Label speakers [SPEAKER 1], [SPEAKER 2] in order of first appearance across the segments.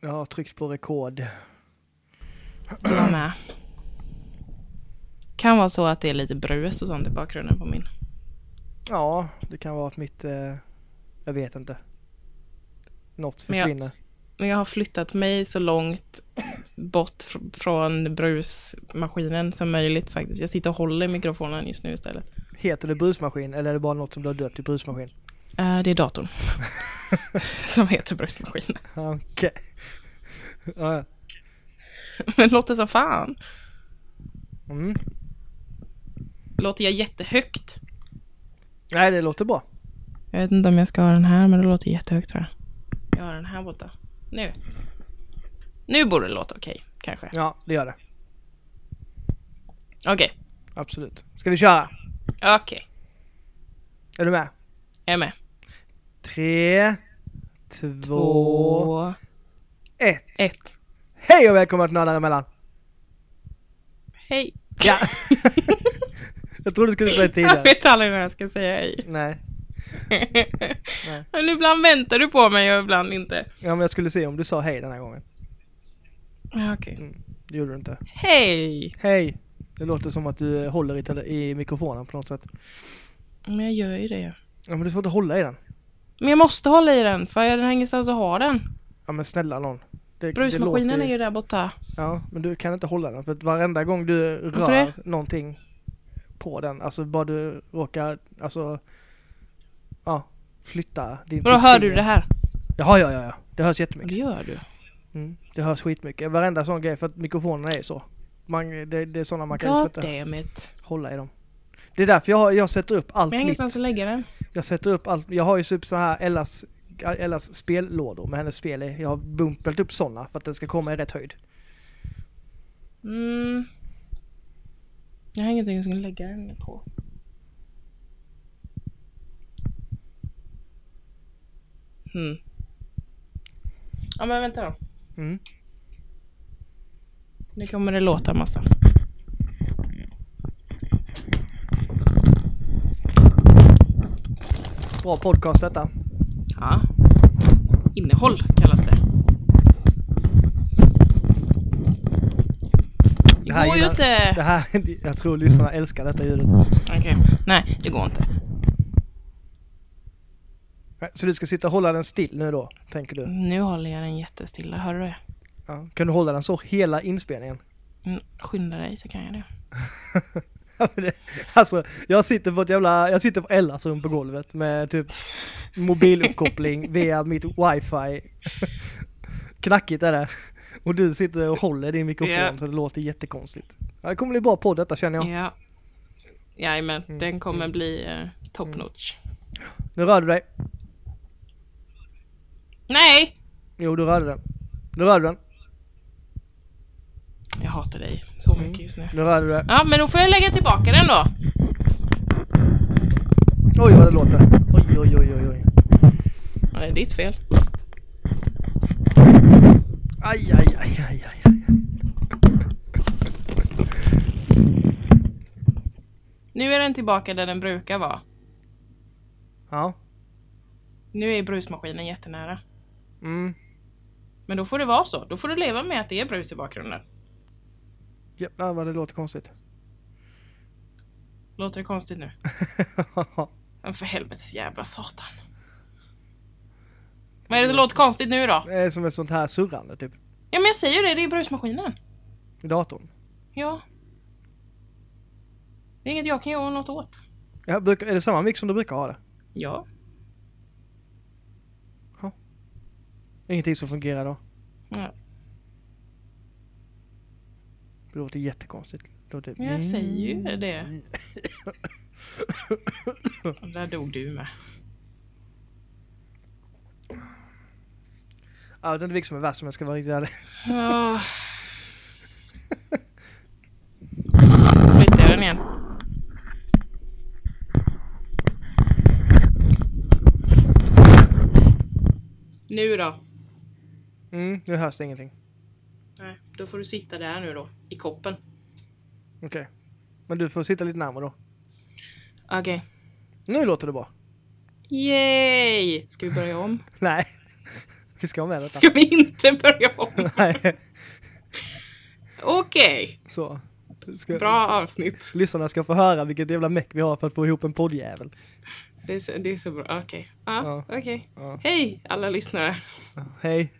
[SPEAKER 1] Jag har tryckt på rekord.
[SPEAKER 2] Jag med. Kan vara så att det är lite brus och sånt i bakgrunden på min.
[SPEAKER 1] Ja, det kan vara att mitt... Eh, jag vet inte. Något
[SPEAKER 2] Men jag-
[SPEAKER 1] försvinner.
[SPEAKER 2] Men jag har flyttat mig så långt bort fr- från brusmaskinen som möjligt faktiskt. Jag sitter och håller i mikrofonen just nu istället.
[SPEAKER 1] Heter det brusmaskin eller är det bara något som du har döpt till brusmaskin?
[SPEAKER 2] Eh, det är datorn. som heter brusmaskin.
[SPEAKER 1] Okej. Ja, ja.
[SPEAKER 2] Men låter som fan.
[SPEAKER 1] mm.
[SPEAKER 2] Låter jag jättehögt?
[SPEAKER 1] Nej, det låter bra.
[SPEAKER 2] Jag vet inte om jag ska ha den här, men det låter jättehögt tror jag. Jag har den här borta. Nu. Nu borde det låta okej, kanske.
[SPEAKER 1] Ja, det gör det.
[SPEAKER 2] Okej,
[SPEAKER 1] Absolut. Ska vi köra?
[SPEAKER 2] okej.
[SPEAKER 1] Är du med?
[SPEAKER 2] Jag är med.
[SPEAKER 1] Tre, två,
[SPEAKER 2] Två,
[SPEAKER 1] ett.
[SPEAKER 2] ett.
[SPEAKER 1] Hej och välkomna till Nördar emellan.
[SPEAKER 2] Hej.
[SPEAKER 1] Ja. jag trodde du skulle säga det
[SPEAKER 2] Jag
[SPEAKER 1] tidigare.
[SPEAKER 2] vet aldrig när jag ska säga hej.
[SPEAKER 1] Nej.
[SPEAKER 2] Men ibland väntar du på mig och ibland inte.
[SPEAKER 1] Ja, men jag skulle se om du sa hej den här gången.
[SPEAKER 2] Ja, Okej.
[SPEAKER 1] Det gjorde du inte.
[SPEAKER 2] Hej!
[SPEAKER 1] Hej! Det låter som att du håller i, i mikrofonen på något sätt.
[SPEAKER 2] Men jag gör ju det.
[SPEAKER 1] Ja, men du får inte hålla i den.
[SPEAKER 2] Men jag måste hålla i den för jag har ingenstans att ha den.
[SPEAKER 1] Ja, men snälla någon. Det,
[SPEAKER 2] Brusmaskinen
[SPEAKER 1] det låter
[SPEAKER 2] är ju där borta.
[SPEAKER 1] Ja, men du kan inte hålla den för att varenda gång du rör
[SPEAKER 2] det?
[SPEAKER 1] någonting på den, alltså bara du råkar, alltså, ja, flytta din
[SPEAKER 2] Och då hör du det här?
[SPEAKER 1] Ja, ja, ja, ja. Det hörs
[SPEAKER 2] Det
[SPEAKER 1] jättemycket.
[SPEAKER 2] gör du.
[SPEAKER 1] Mm, det hörs skitmycket. Varenda sån grej för att mikrofonerna är så. Man, det, det är sådana man kan
[SPEAKER 2] God
[SPEAKER 1] inte hålla i dem. Det är därför jag, har- jag sätter upp allt
[SPEAKER 2] Men jag har ingenstans att lägga den.
[SPEAKER 1] Jag sätter upp allt. Jag har ju typ så här Ellas, Ellas spellådor med hennes spel i. Jag har bumplat upp sådana för att den ska komma i rätt höjd.
[SPEAKER 2] Mm. Jag har ingenting som lägga den på. Hmm. Ja men vänta då.
[SPEAKER 1] Mm.
[SPEAKER 2] Nu kommer det låta massa.
[SPEAKER 1] Bra podcast detta.
[SPEAKER 2] Ja. Innehåll kallas det. Det
[SPEAKER 1] här
[SPEAKER 2] går ju inte.
[SPEAKER 1] Det här, jag tror lyssnarna älskar detta ljudet.
[SPEAKER 2] Okej. Nej, det går inte.
[SPEAKER 1] Så du ska sitta och hålla den still nu då, tänker du?
[SPEAKER 2] Nu håller jag den jättestilla. Hör du det?
[SPEAKER 1] Ja. Kan du hålla den så hela inspelningen?
[SPEAKER 2] Mm, skynda dig så kan jag det.
[SPEAKER 1] Alltså, jag sitter på ett jävla, jag sitter på Ellas rum på golvet med typ mobiluppkoppling via mitt wifi. Knackigt är det. Och du sitter och håller din mikrofon
[SPEAKER 2] Ja.
[SPEAKER 1] så det låter jättekonstigt. Det kommer bli bra podd detta känner jag.
[SPEAKER 2] Ja. Jajamän,
[SPEAKER 1] Mm,
[SPEAKER 2] den kommer bli eh, top notch.
[SPEAKER 1] Nu rör du dig.
[SPEAKER 2] Nej!
[SPEAKER 1] Jo, du rörde den. Nu rör du den.
[SPEAKER 2] Jag hatar dig så
[SPEAKER 1] Mm.
[SPEAKER 2] mycket just nu.
[SPEAKER 1] Nu rör du den.
[SPEAKER 2] Ja, men då får jag lägga tillbaka den då.
[SPEAKER 1] Oj vad det låter. Oj, oj, oj, oj, oj.
[SPEAKER 2] Ja, det är ditt fel.
[SPEAKER 1] Aj, aj, aj, aj, aj. aj.
[SPEAKER 2] Nu är den tillbaka där den brukar vara.
[SPEAKER 1] Ja.
[SPEAKER 2] Nu är brusmaskinen jättenära.
[SPEAKER 1] Mm.
[SPEAKER 2] Men då får det vara så. Då får du leva med att det är brus i bakgrunden.
[SPEAKER 1] Jävlar vad det låter konstigt.
[SPEAKER 2] Låter det konstigt nu? Men för helvetes jävla satan. Vad är det som låter konstigt nu då?
[SPEAKER 1] det är som ett sånt här surrande typ.
[SPEAKER 2] Ja men jag säger ju det, det är brusmaskinen.
[SPEAKER 1] I datorn.
[SPEAKER 2] Ja. Det är inget jag kan göra något åt.
[SPEAKER 1] Ja, brukar, är det samma mix som du brukar ha det?
[SPEAKER 2] Ja.
[SPEAKER 1] Ingenting som fungerar då?
[SPEAKER 2] ja.
[SPEAKER 1] Det låter jättekonstigt. Det låter...
[SPEAKER 2] Men jag säger ju det. Och där dog du med.
[SPEAKER 1] Inte vilket som är värst om jag ska vara riktigt ärlig.
[SPEAKER 2] Oh. Flyttar jag den igen? Nu då?
[SPEAKER 1] Mm, nu hörs det ingenting.
[SPEAKER 2] Nej, då får du sitta där nu då, i koppen.
[SPEAKER 1] Okej. Men du får sitta lite närmare då.
[SPEAKER 2] Okej.
[SPEAKER 1] Nu låter det bra.
[SPEAKER 2] Yay! Ska vi börja om?
[SPEAKER 1] Nej. Vi ska med detta.
[SPEAKER 2] Ska vi inte börja om?
[SPEAKER 1] Nej,
[SPEAKER 2] Okej,
[SPEAKER 1] så. Ska,
[SPEAKER 2] bra avsnitt.
[SPEAKER 1] Lyssnarna ska få höra vilket jävla meck vi har för att få ihop en poddjävel.
[SPEAKER 2] Det är så, det är så bra. Okej. Ja,
[SPEAKER 1] Ja.
[SPEAKER 2] okej.
[SPEAKER 1] Ja.
[SPEAKER 2] Hej alla lyssnare.
[SPEAKER 1] Hej.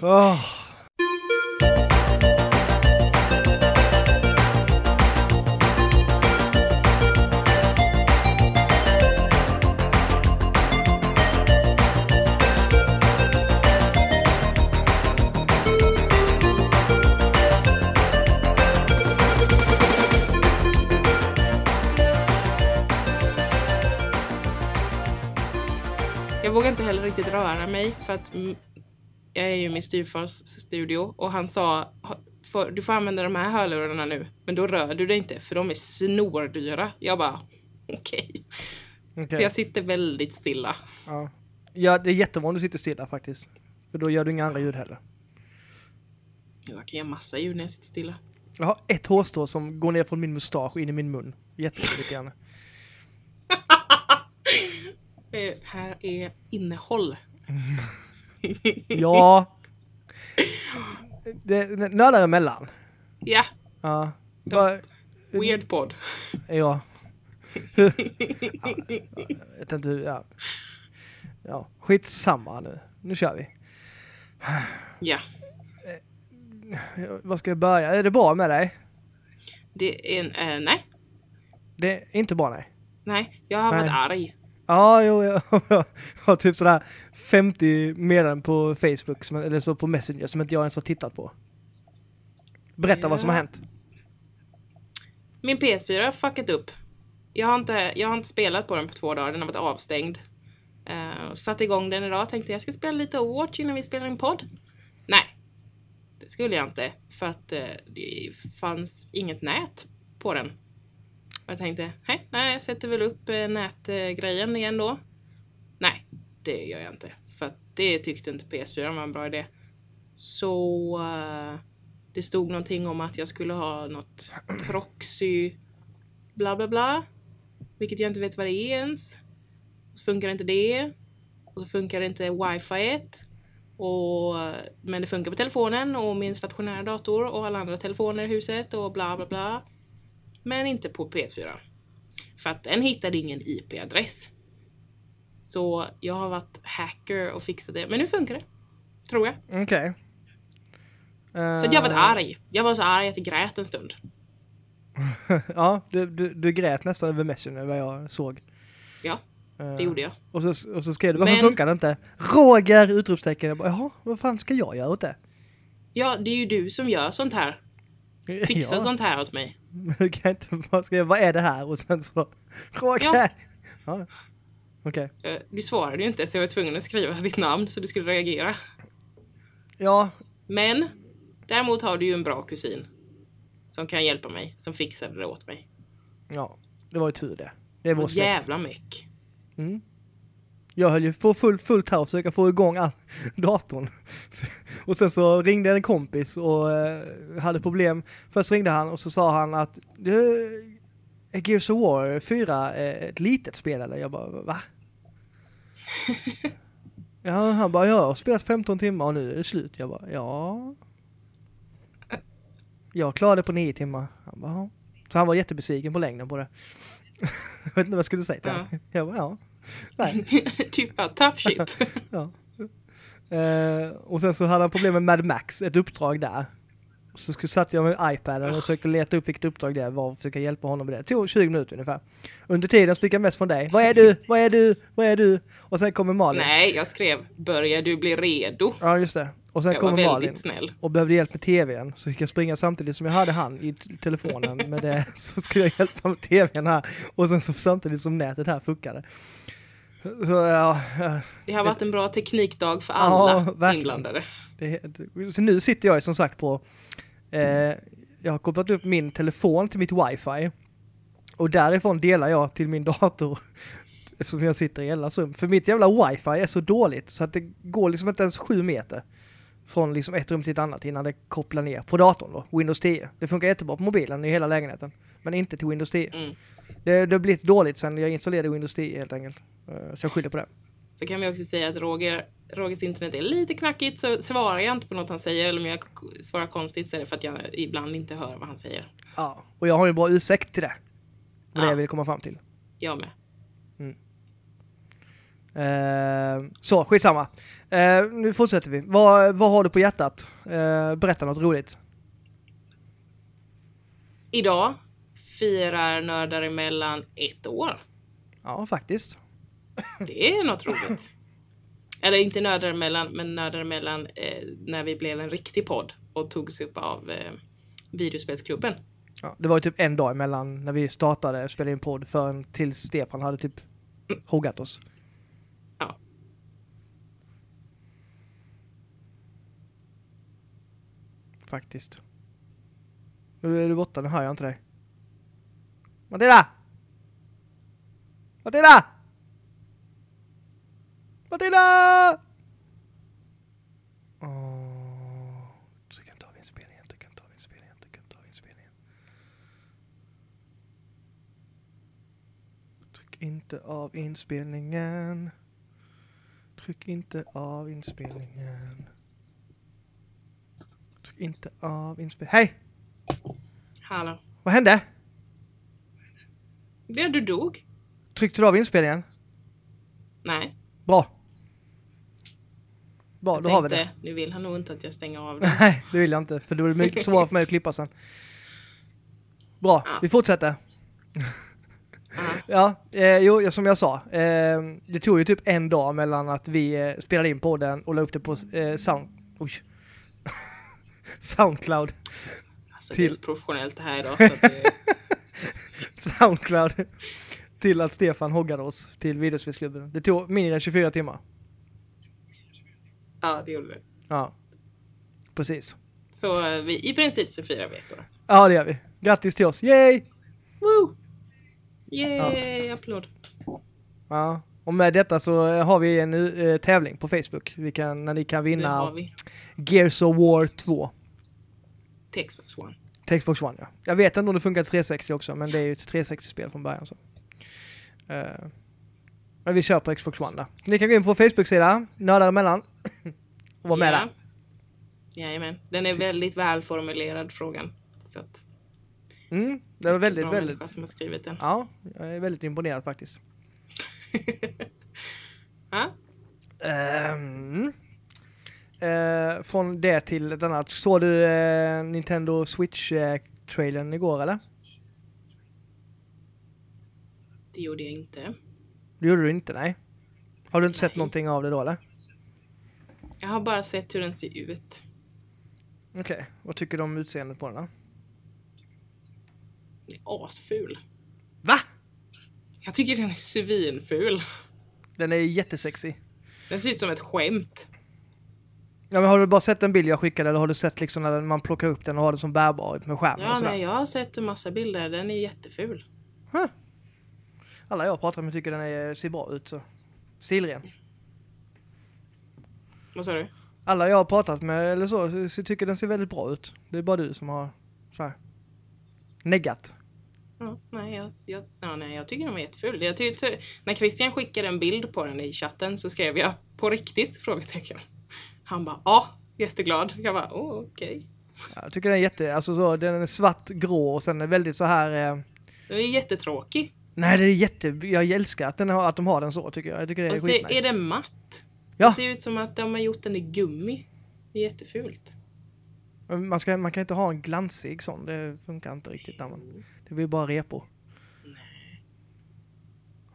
[SPEAKER 1] Åh.
[SPEAKER 2] Mig för att mm, jag är ju min styvfars studio och han sa "Ha- får- du får använda de här hörlurarna nu men då rör du dig inte för de är snordyra. Jag bara okej.
[SPEAKER 1] Okej.
[SPEAKER 2] Så jag sitter väldigt stilla.
[SPEAKER 1] Ja. ja, det är jättebra om du sitter stilla faktiskt. För då gör du inga andra ljud heller.
[SPEAKER 2] Jag kan göra massa ljud när jag sitter stilla.
[SPEAKER 1] Jag har ett hårstrå som går ner från min mustasch in i min mun. Jätteirriterande.
[SPEAKER 2] Eh, här är innehåll.
[SPEAKER 1] Ja. Det, nördar emellan.
[SPEAKER 2] Ja,
[SPEAKER 1] Ja. Bara,
[SPEAKER 2] weird podd.
[SPEAKER 1] ja. ja. Jag vet inte hur, ja. Ja, skitsamma nu. Nu kör vi.
[SPEAKER 2] Ja,
[SPEAKER 1] Ja, Var ska jag börja? Är det bra med dig?
[SPEAKER 2] det är en, eh, nej,
[SPEAKER 1] Det är inte bra nej.
[SPEAKER 2] nej, jag har
[SPEAKER 1] Nej.
[SPEAKER 2] varit arg.
[SPEAKER 1] Ja, jo, jag har typ sådär 50 meddelanden på Facebook, som, eller så på Messenger, som inte jag ens har tittat på. Berätta vad som har
[SPEAKER 2] Ja.
[SPEAKER 1] hänt.
[SPEAKER 2] Min PS4 har fuckat upp. Jag har inte, jag har inte spelat på den på två dagar, den har varit avstängd. Uh, satte igång den idag, tänkte jag ska spela lite Overwatch innan vi spelar in podd. Nej, det skulle jag inte, för att eh, det fanns inget nät på den. Och jag tänkte, hej, nej, jag sätter väl upp eh, nätgrejen igen då. Nej, det gör jag inte, för att det tyckte inte PS4 var en bra idé. Så uh, det stod någonting om att jag skulle ha något proxy bla bla bla. Vilket jag inte vet vad det är ens. Så funkar inte det. Och så funkar inte wifi. Och, eh, men det funkar på telefonen och min stationära dator och alla andra telefoner i huset och bla bla bla. Men inte på PS4. För att den hittade ingen IP-adress. Så jag har varit hacker och fixat det. Men nu funkar det. Tror jag.
[SPEAKER 1] Okej.
[SPEAKER 2] Så att jag var
[SPEAKER 1] Eh,
[SPEAKER 2] arg. Jag var så arg att jag grät en stund.
[SPEAKER 1] Ja, du, du, du grät nästan över Messenger vad jag såg.
[SPEAKER 2] Ja,
[SPEAKER 1] Eh,
[SPEAKER 2] det gjorde jag.
[SPEAKER 1] Och så, och så skrev du, varför
[SPEAKER 2] Men-
[SPEAKER 1] funkar det inte? Roger! Utropstecken. Jag bara, Jaha, vad fan ska jag göra åt det?
[SPEAKER 2] Ja, det är ju du som gör sånt här. Fixar
[SPEAKER 1] ja,
[SPEAKER 2] sånt här åt mig.
[SPEAKER 1] Du kan inte bara skriva, vad är det här? Och sen så, Roger!
[SPEAKER 2] Ja.
[SPEAKER 1] Ja. Okej.
[SPEAKER 2] Eh, Du svarade ju inte så jag var tvungen att skriva ditt namn så du skulle reagera.
[SPEAKER 1] Ja,
[SPEAKER 2] Men däremot har du ju en bra kusin. Som kan hjälpa mig, som fixade det åt mig.
[SPEAKER 1] ja, det var ju tur det. Det är vår släkt.
[SPEAKER 2] jävla meck.
[SPEAKER 1] Mm. Jag höll ju på fullt, fullt här och försöka få igång all datorn. Och sen så ringde en kompis och eh, hade problem. Först ringde han och så sa han att "Du, är Gears of War 4 eh, ett litet spel eller? Jag bara va? ja, han bara jag har spelat 15 timmar och nu är det slut. Jag bara ja. Jag klarade på 9 timmar. Han bara ja. Så han var jättebesviken på längden på det. jag vet inte vad jag skulle säga till
[SPEAKER 2] Ja.
[SPEAKER 1] honom. Jag bara ja. Nej.
[SPEAKER 2] typ bara tough shit.
[SPEAKER 1] Ja. Eh, och sen så hade han problem med Mad Max, ett uppdrag där. Så satt jag med iPaden och försökte leta upp vilket uppdrag det var och försöka hjälpa honom med det. Det tog 20 minuter ungefär. Under tiden så fick jag mest från dig. Vad är du? Vad är du? Vad är du? Och sen kommer Malin.
[SPEAKER 2] Nej, jag skrev börjar du bli redo?
[SPEAKER 1] Ja just det. Och sen
[SPEAKER 2] Jag
[SPEAKER 1] kommer Malin
[SPEAKER 2] snäll.
[SPEAKER 1] och behövde hjälp med tvn. Så fick jag springa samtidigt som jag hade han i telefonen med det. Så skulle jag hjälpa med tvn här. Och sen så samtidigt som nätet här fuckade. Så ja, ja,
[SPEAKER 2] Det har varit en bra teknikdag för
[SPEAKER 1] Ja,
[SPEAKER 2] alla
[SPEAKER 1] verkligen.
[SPEAKER 2] inblandade.
[SPEAKER 1] Det, det, så nu sitter jag som sagt på, eh, jag har kopplat upp min telefon till mitt wifi och därifrån delar jag till min dator eftersom jag sitter i Ellas rum. För mitt jävla wifi är så dåligt så att det går liksom inte ens sju meter från liksom ett rum till ett annat innan det kopplar ner på datorn då, Windows 10. Det funkar jättebra på mobilen i hela lägenheten, men inte till Windows 10.
[SPEAKER 2] Mm.
[SPEAKER 1] Det, det har blivit dåligt sen jag installerade Windows 10 helt enkelt. Eh, Så jag skyller på det.
[SPEAKER 2] Så kan vi också säga att Roger Rogers internet är lite knackigt så svarar jag inte på något han säger eller om jag svarar konstigt så är det för att jag ibland inte hör vad han säger.
[SPEAKER 1] Ja, och jag har ju en bra ursäkt till det. Det är det
[SPEAKER 2] Ja.
[SPEAKER 1] jag vill komma fram till.
[SPEAKER 2] Jag med.
[SPEAKER 1] Eh, så, skitsamma. Eh, nu fortsätter vi. Vad, vad har du på hjärtat? Eh, berätta något roligt.
[SPEAKER 2] Idag firar Nördar emellan ett år.
[SPEAKER 1] Ja, faktiskt.
[SPEAKER 2] Det är något roligt. Eller inte Nördar emellan, men Nördar emellan eh, när vi blev en riktig podd och togs upp av eh, Videospelsklubben.
[SPEAKER 1] Ja, det var ju typ en dag emellan när vi startade och spelade in podd förrän tills Stefan hade typ huggat oss. Faktiskt. Nu är du borta, nu hör jag inte dig. Matilda! Matilda! Matilda! Oh, du kan ta av inspelningen, du kan ta av inspelningen, du kan ta av inspelningen. Tryck inte av inspelningen. Tryck inte av inspelningen. Inte av inspelningen. Hej!
[SPEAKER 2] Hallå.
[SPEAKER 1] Vad hände?
[SPEAKER 2] Ja, du dog.
[SPEAKER 1] Tryckte du av inspelningen?
[SPEAKER 2] Nej.
[SPEAKER 1] Bra. Bra,
[SPEAKER 2] jag
[SPEAKER 1] då har vi det.
[SPEAKER 2] Nu vill han nog inte att jag stänger av den.
[SPEAKER 1] Nej, det vill jag inte. För då är det mycket svårare för mig att klippa sen. Bra,
[SPEAKER 2] Ja.
[SPEAKER 1] vi fortsätter. Ja, eh, jo, som jag sa. Eh, det tog ju typ en dag mellan att vi eh, spelade in podden och la upp det på eh, Sound... Oj. Soundcloud.
[SPEAKER 2] Alltså,
[SPEAKER 1] Till-
[SPEAKER 2] Det är så professionellt det här idag. Det,
[SPEAKER 1] Soundcloud. till att Stefan hoggade oss till videospelsklubben. Det tog mindre än 24 timmar.
[SPEAKER 2] ja, det gjorde det.
[SPEAKER 1] Ja, precis.
[SPEAKER 2] Så eh, vi, i princip så firar vi ett år.
[SPEAKER 1] Ja, det gör vi. Grattis till oss. Yay!
[SPEAKER 2] Woo! Yay! Applåd.
[SPEAKER 1] Ja. Och med detta så eh, har vi en eh, tävling på Facebook. Vi kan, när ni kan vinna
[SPEAKER 2] vi.
[SPEAKER 1] Gears of War 2.
[SPEAKER 2] Till Xbox One.
[SPEAKER 1] Till Xbox One ja. Jag vet inte om det funkar till 360 också, men det är ju ett 360-spel från början så. Eh, men vi kör på Xbox One där. Ni kan gå in på vår Facebook-sida, Nördar emellan. och vara med
[SPEAKER 2] ja.
[SPEAKER 1] där.
[SPEAKER 2] Jajamän. Den är väldigt välformulerad frågan. Så att,
[SPEAKER 1] Mm, det var väldigt,
[SPEAKER 2] bra
[SPEAKER 1] väldigt...
[SPEAKER 2] som har skrivit den.
[SPEAKER 1] Ja, jag är väldigt imponerad faktiskt.
[SPEAKER 2] Ja?
[SPEAKER 1] Ehm, eh, från det till ett annat. Såg du eh, Nintendo Switch-trailern igår eller?
[SPEAKER 2] Det gjorde jag inte.
[SPEAKER 1] Det gjorde du inte, nej. Har du inte sett
[SPEAKER 2] Nej.
[SPEAKER 1] någonting av det då eller?
[SPEAKER 2] Jag har bara sett hur den ser ut.
[SPEAKER 1] Okej, vad tycker du om utseendet på den då?
[SPEAKER 2] Den är asful.
[SPEAKER 1] Va?
[SPEAKER 2] Jag tycker den är svinful.
[SPEAKER 1] Den är jättesexy.
[SPEAKER 2] Den ser ut som ett skämt.
[SPEAKER 1] Ja men har du bara sett en bild jag skickade eller har du sett liksom när man plockar upp den och har den som bärbar med skärm
[SPEAKER 2] Ja,
[SPEAKER 1] och sådär?
[SPEAKER 2] nej, jag har sett en massa bilder. Den är jätteful.
[SPEAKER 1] Alla jag pratar med tycker den är, ser bra ut så. Stilren.
[SPEAKER 2] Vad sa du?
[SPEAKER 1] Alla jag har pratat med eller så, så, så tycker den ser väldigt bra ut. Det är bara du som har så här neggat.
[SPEAKER 2] Ja, nej, jag, jag, ja, nej, jag tycker den var jätteful. Jag tyckte, när Christian skickade en bild på den i chatten så skrev jag på riktigt? Frågetecken. Han bara ja, jätteglad. Jag bara åh, okej.
[SPEAKER 1] Ja, Jag tycker den är jätte, alltså så, den är svart, grå och sen är väldigt så här eh,
[SPEAKER 2] Den är jättetråkig.
[SPEAKER 1] Nej det är jätte, jag älskar att, den har, att de har den så tycker jag. Jag tycker det är
[SPEAKER 2] Och så
[SPEAKER 1] skitnice.
[SPEAKER 2] är den matt.
[SPEAKER 1] Ja.
[SPEAKER 2] Det ser ut som att de har gjort den i gummi. Det är jättefult.
[SPEAKER 1] Man, ska, man kan inte ha en glansig sån, det funkar inte riktigt. När man, det blir bara repor.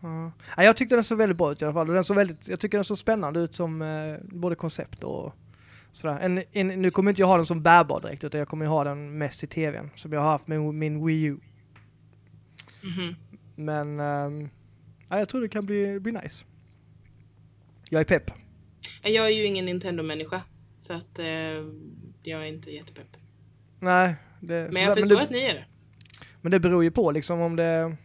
[SPEAKER 1] Ja. Ja, jag tyckte den såg väldigt bra ut i alla fall. Den såg väldigt, jag tycker den såg spännande ut som eh, både koncept och sådär. En, en, nu kommer inte jag ha den som bärbar direkt utan jag kommer ha den mest i tvn. Som jag har haft med min Wii U.
[SPEAKER 2] Mhm.
[SPEAKER 1] Men ehm, ja, jag tror det kan bli, bli nice. Jag är pepp.
[SPEAKER 2] Jag är ju ingen Nintendo-människa. Så att eh, jag är inte jättepepp.
[SPEAKER 1] Nej, det,
[SPEAKER 2] Men
[SPEAKER 1] så-
[SPEAKER 2] jag förstår
[SPEAKER 1] det,
[SPEAKER 2] att ni är det.
[SPEAKER 1] Men det beror ju på liksom om det...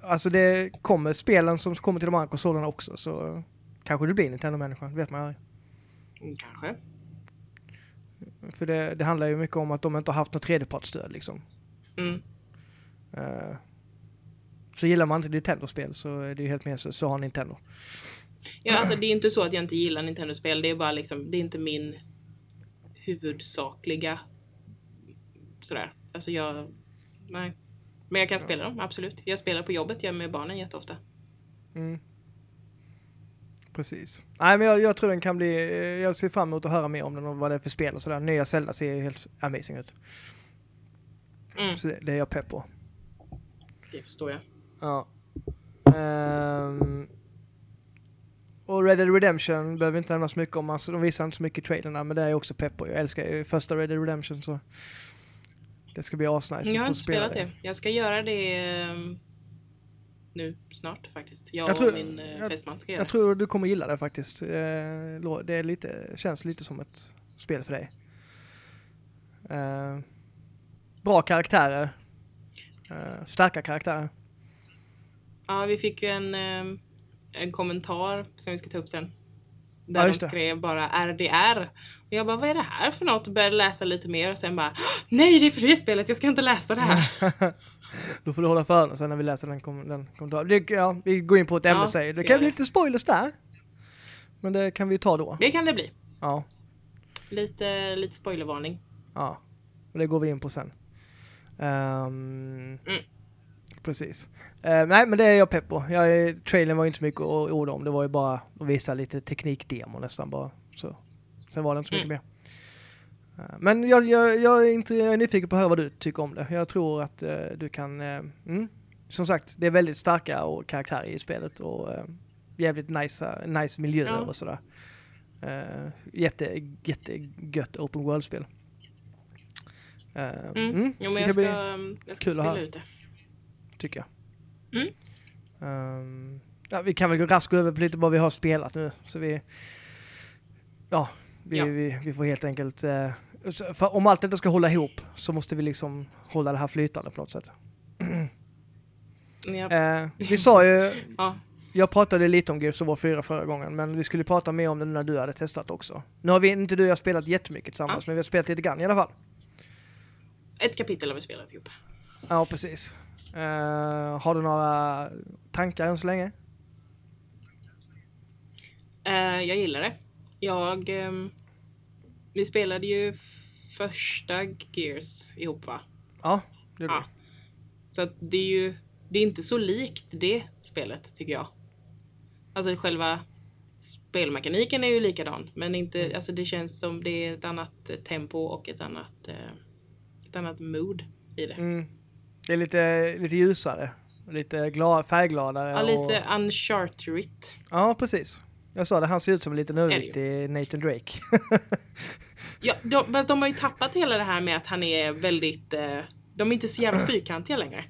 [SPEAKER 1] Alltså det kommer spelen som kommer till de andra konsolerna också så kanske det blir Nintendo-människa, det vet man aldrig.
[SPEAKER 2] Mm, Kanske.
[SPEAKER 1] För det, det handlar ju mycket om att de inte har haft något tredjepartsstöd liksom.
[SPEAKER 2] Mm.
[SPEAKER 1] Eh, så gillar man inte Nintendo-spel så är det ju helt så, så har Nintendo.
[SPEAKER 2] Ja, alltså det är inte så att jag inte gillar Nintendo-spel. Det är bara liksom, det är inte min huvudsakliga sådär. Alltså jag, nej. Men jag kan spela dem, absolut. Jag spelar på jobbet, jag med barnen jätteofta.
[SPEAKER 1] Mm. Precis. Nej men jag, jag tror den kan bli, eh, jag ser fram emot att höra mer om den och vad det är för spel och sådär. Nya Zelda ser ju helt amazing ut.
[SPEAKER 2] Mm,
[SPEAKER 1] Så det, det är jag pepp på.
[SPEAKER 2] det förstår jag.
[SPEAKER 1] Ja. Ehm, och Red Dead Redemption behöver inte nämna så mycket om, alltså, de visar inte så mycket i trailerna men det är jag också pepp på. Jag älskar ju första Red Dead Redemption så det ska bli asnice
[SPEAKER 2] jag har inte
[SPEAKER 1] spela
[SPEAKER 2] spelat det. Jag ska göra det ehm, nu snart faktiskt. Jag,
[SPEAKER 1] Jag tror-
[SPEAKER 2] och min eh, fästman ska göra
[SPEAKER 1] Jag tror du kommer gilla det faktiskt. Eh, Det är lite, känns lite som ett spel för dig. Eh, bra karaktärer. Starka karaktärer.
[SPEAKER 2] Ja, vi fick ju en, ehm, en kommentar som vi ska ta upp sen. Där
[SPEAKER 1] Ja,
[SPEAKER 2] de
[SPEAKER 1] det.
[SPEAKER 2] skrev bara RDR. Och jag bara, vad är det här för något? Och började läsa lite mer och sen bara, nej det är för det spelet, jag ska inte läsa det här.
[SPEAKER 1] Då får du hålla för öronen sen när vi läser den, kom, den kommentaren. Ja, vi går in på ett ämne
[SPEAKER 2] Ja,
[SPEAKER 1] säger. Det kan bli
[SPEAKER 2] det.
[SPEAKER 1] lite spoilers där. Men det kan vi ta då.
[SPEAKER 2] Det kan det bli.
[SPEAKER 1] Ja,
[SPEAKER 2] Lite, lite spoilervarning.
[SPEAKER 1] ja. Och det går vi in på sen. Ehm,
[SPEAKER 2] Mm.
[SPEAKER 1] Precis. Eh, nej men det är jag pepp på. Jag, trailern var ju inte så mycket att orda om. Det var ju bara att visa lite teknikdemo nästan bara. Så. Sen var det inte så mycket
[SPEAKER 2] Mm.
[SPEAKER 1] mer. Men jag, jag, jag, är inte, jag är nyfiken på att höra vad du tycker om det. Jag tror att eh, du kan... eh, mm. Som sagt, det är väldigt starka och karaktärer i spelet och uh, jävligt nice, nice miljöer
[SPEAKER 2] Ja.
[SPEAKER 1] och sådär. Uh, jätte, jättegött open world-spel. Uh,
[SPEAKER 2] Mm.
[SPEAKER 1] mm.
[SPEAKER 2] Jo, men jag ska, jag ska spela ut det.
[SPEAKER 1] tycker jag.
[SPEAKER 2] Mm.
[SPEAKER 1] Ehm, ja, vi kan väl gå raskt över på lite vad vi har spelat nu. Så vi, ja, vi,
[SPEAKER 2] Ja.
[SPEAKER 1] Vi, vi får helt enkelt... eh, för om allt detta ska hålla ihop så måste vi liksom hålla det här flytande på något sätt.
[SPEAKER 2] Ja.
[SPEAKER 1] Eh, vi sa ju,
[SPEAKER 2] ja.
[SPEAKER 1] jag pratade lite om Gears of War 4 förra gången, men vi skulle prata mer om det när du hade testat också. Nu har vi inte du och jag spelat jättemycket tillsammans, men vi har spelat lite grann i alla fall.
[SPEAKER 2] Ett kapitel har vi spelat ihop.
[SPEAKER 1] Ja, precis. Eh, har du några tankar än så länge?
[SPEAKER 2] Eh, jag gillar det. Jag... ehm, vi spelade ju första Gears ihop va?
[SPEAKER 1] Ja, det gjorde
[SPEAKER 2] Ja. Så att det är ju... Det är inte så likt det spelet tycker jag. Alltså själva spelmekaniken är ju likadan. Men inte,
[SPEAKER 1] Mm.
[SPEAKER 2] alltså det känns som det är ett annat eh, tempo och ett annat, eh, ett annat mood i det.
[SPEAKER 1] Mm. Det är lite, lite ljusare, lite glad, färggladare.
[SPEAKER 2] Ja,
[SPEAKER 1] och-
[SPEAKER 2] lite uncharterigt.
[SPEAKER 1] Ja, precis. Jag sa det, han ser ut som en liten överviktig Nathan Drake.
[SPEAKER 2] Ja, de, de har ju tappat hela det här med att han är väldigt... Eh, de är inte så jävla fyrkantiga längre.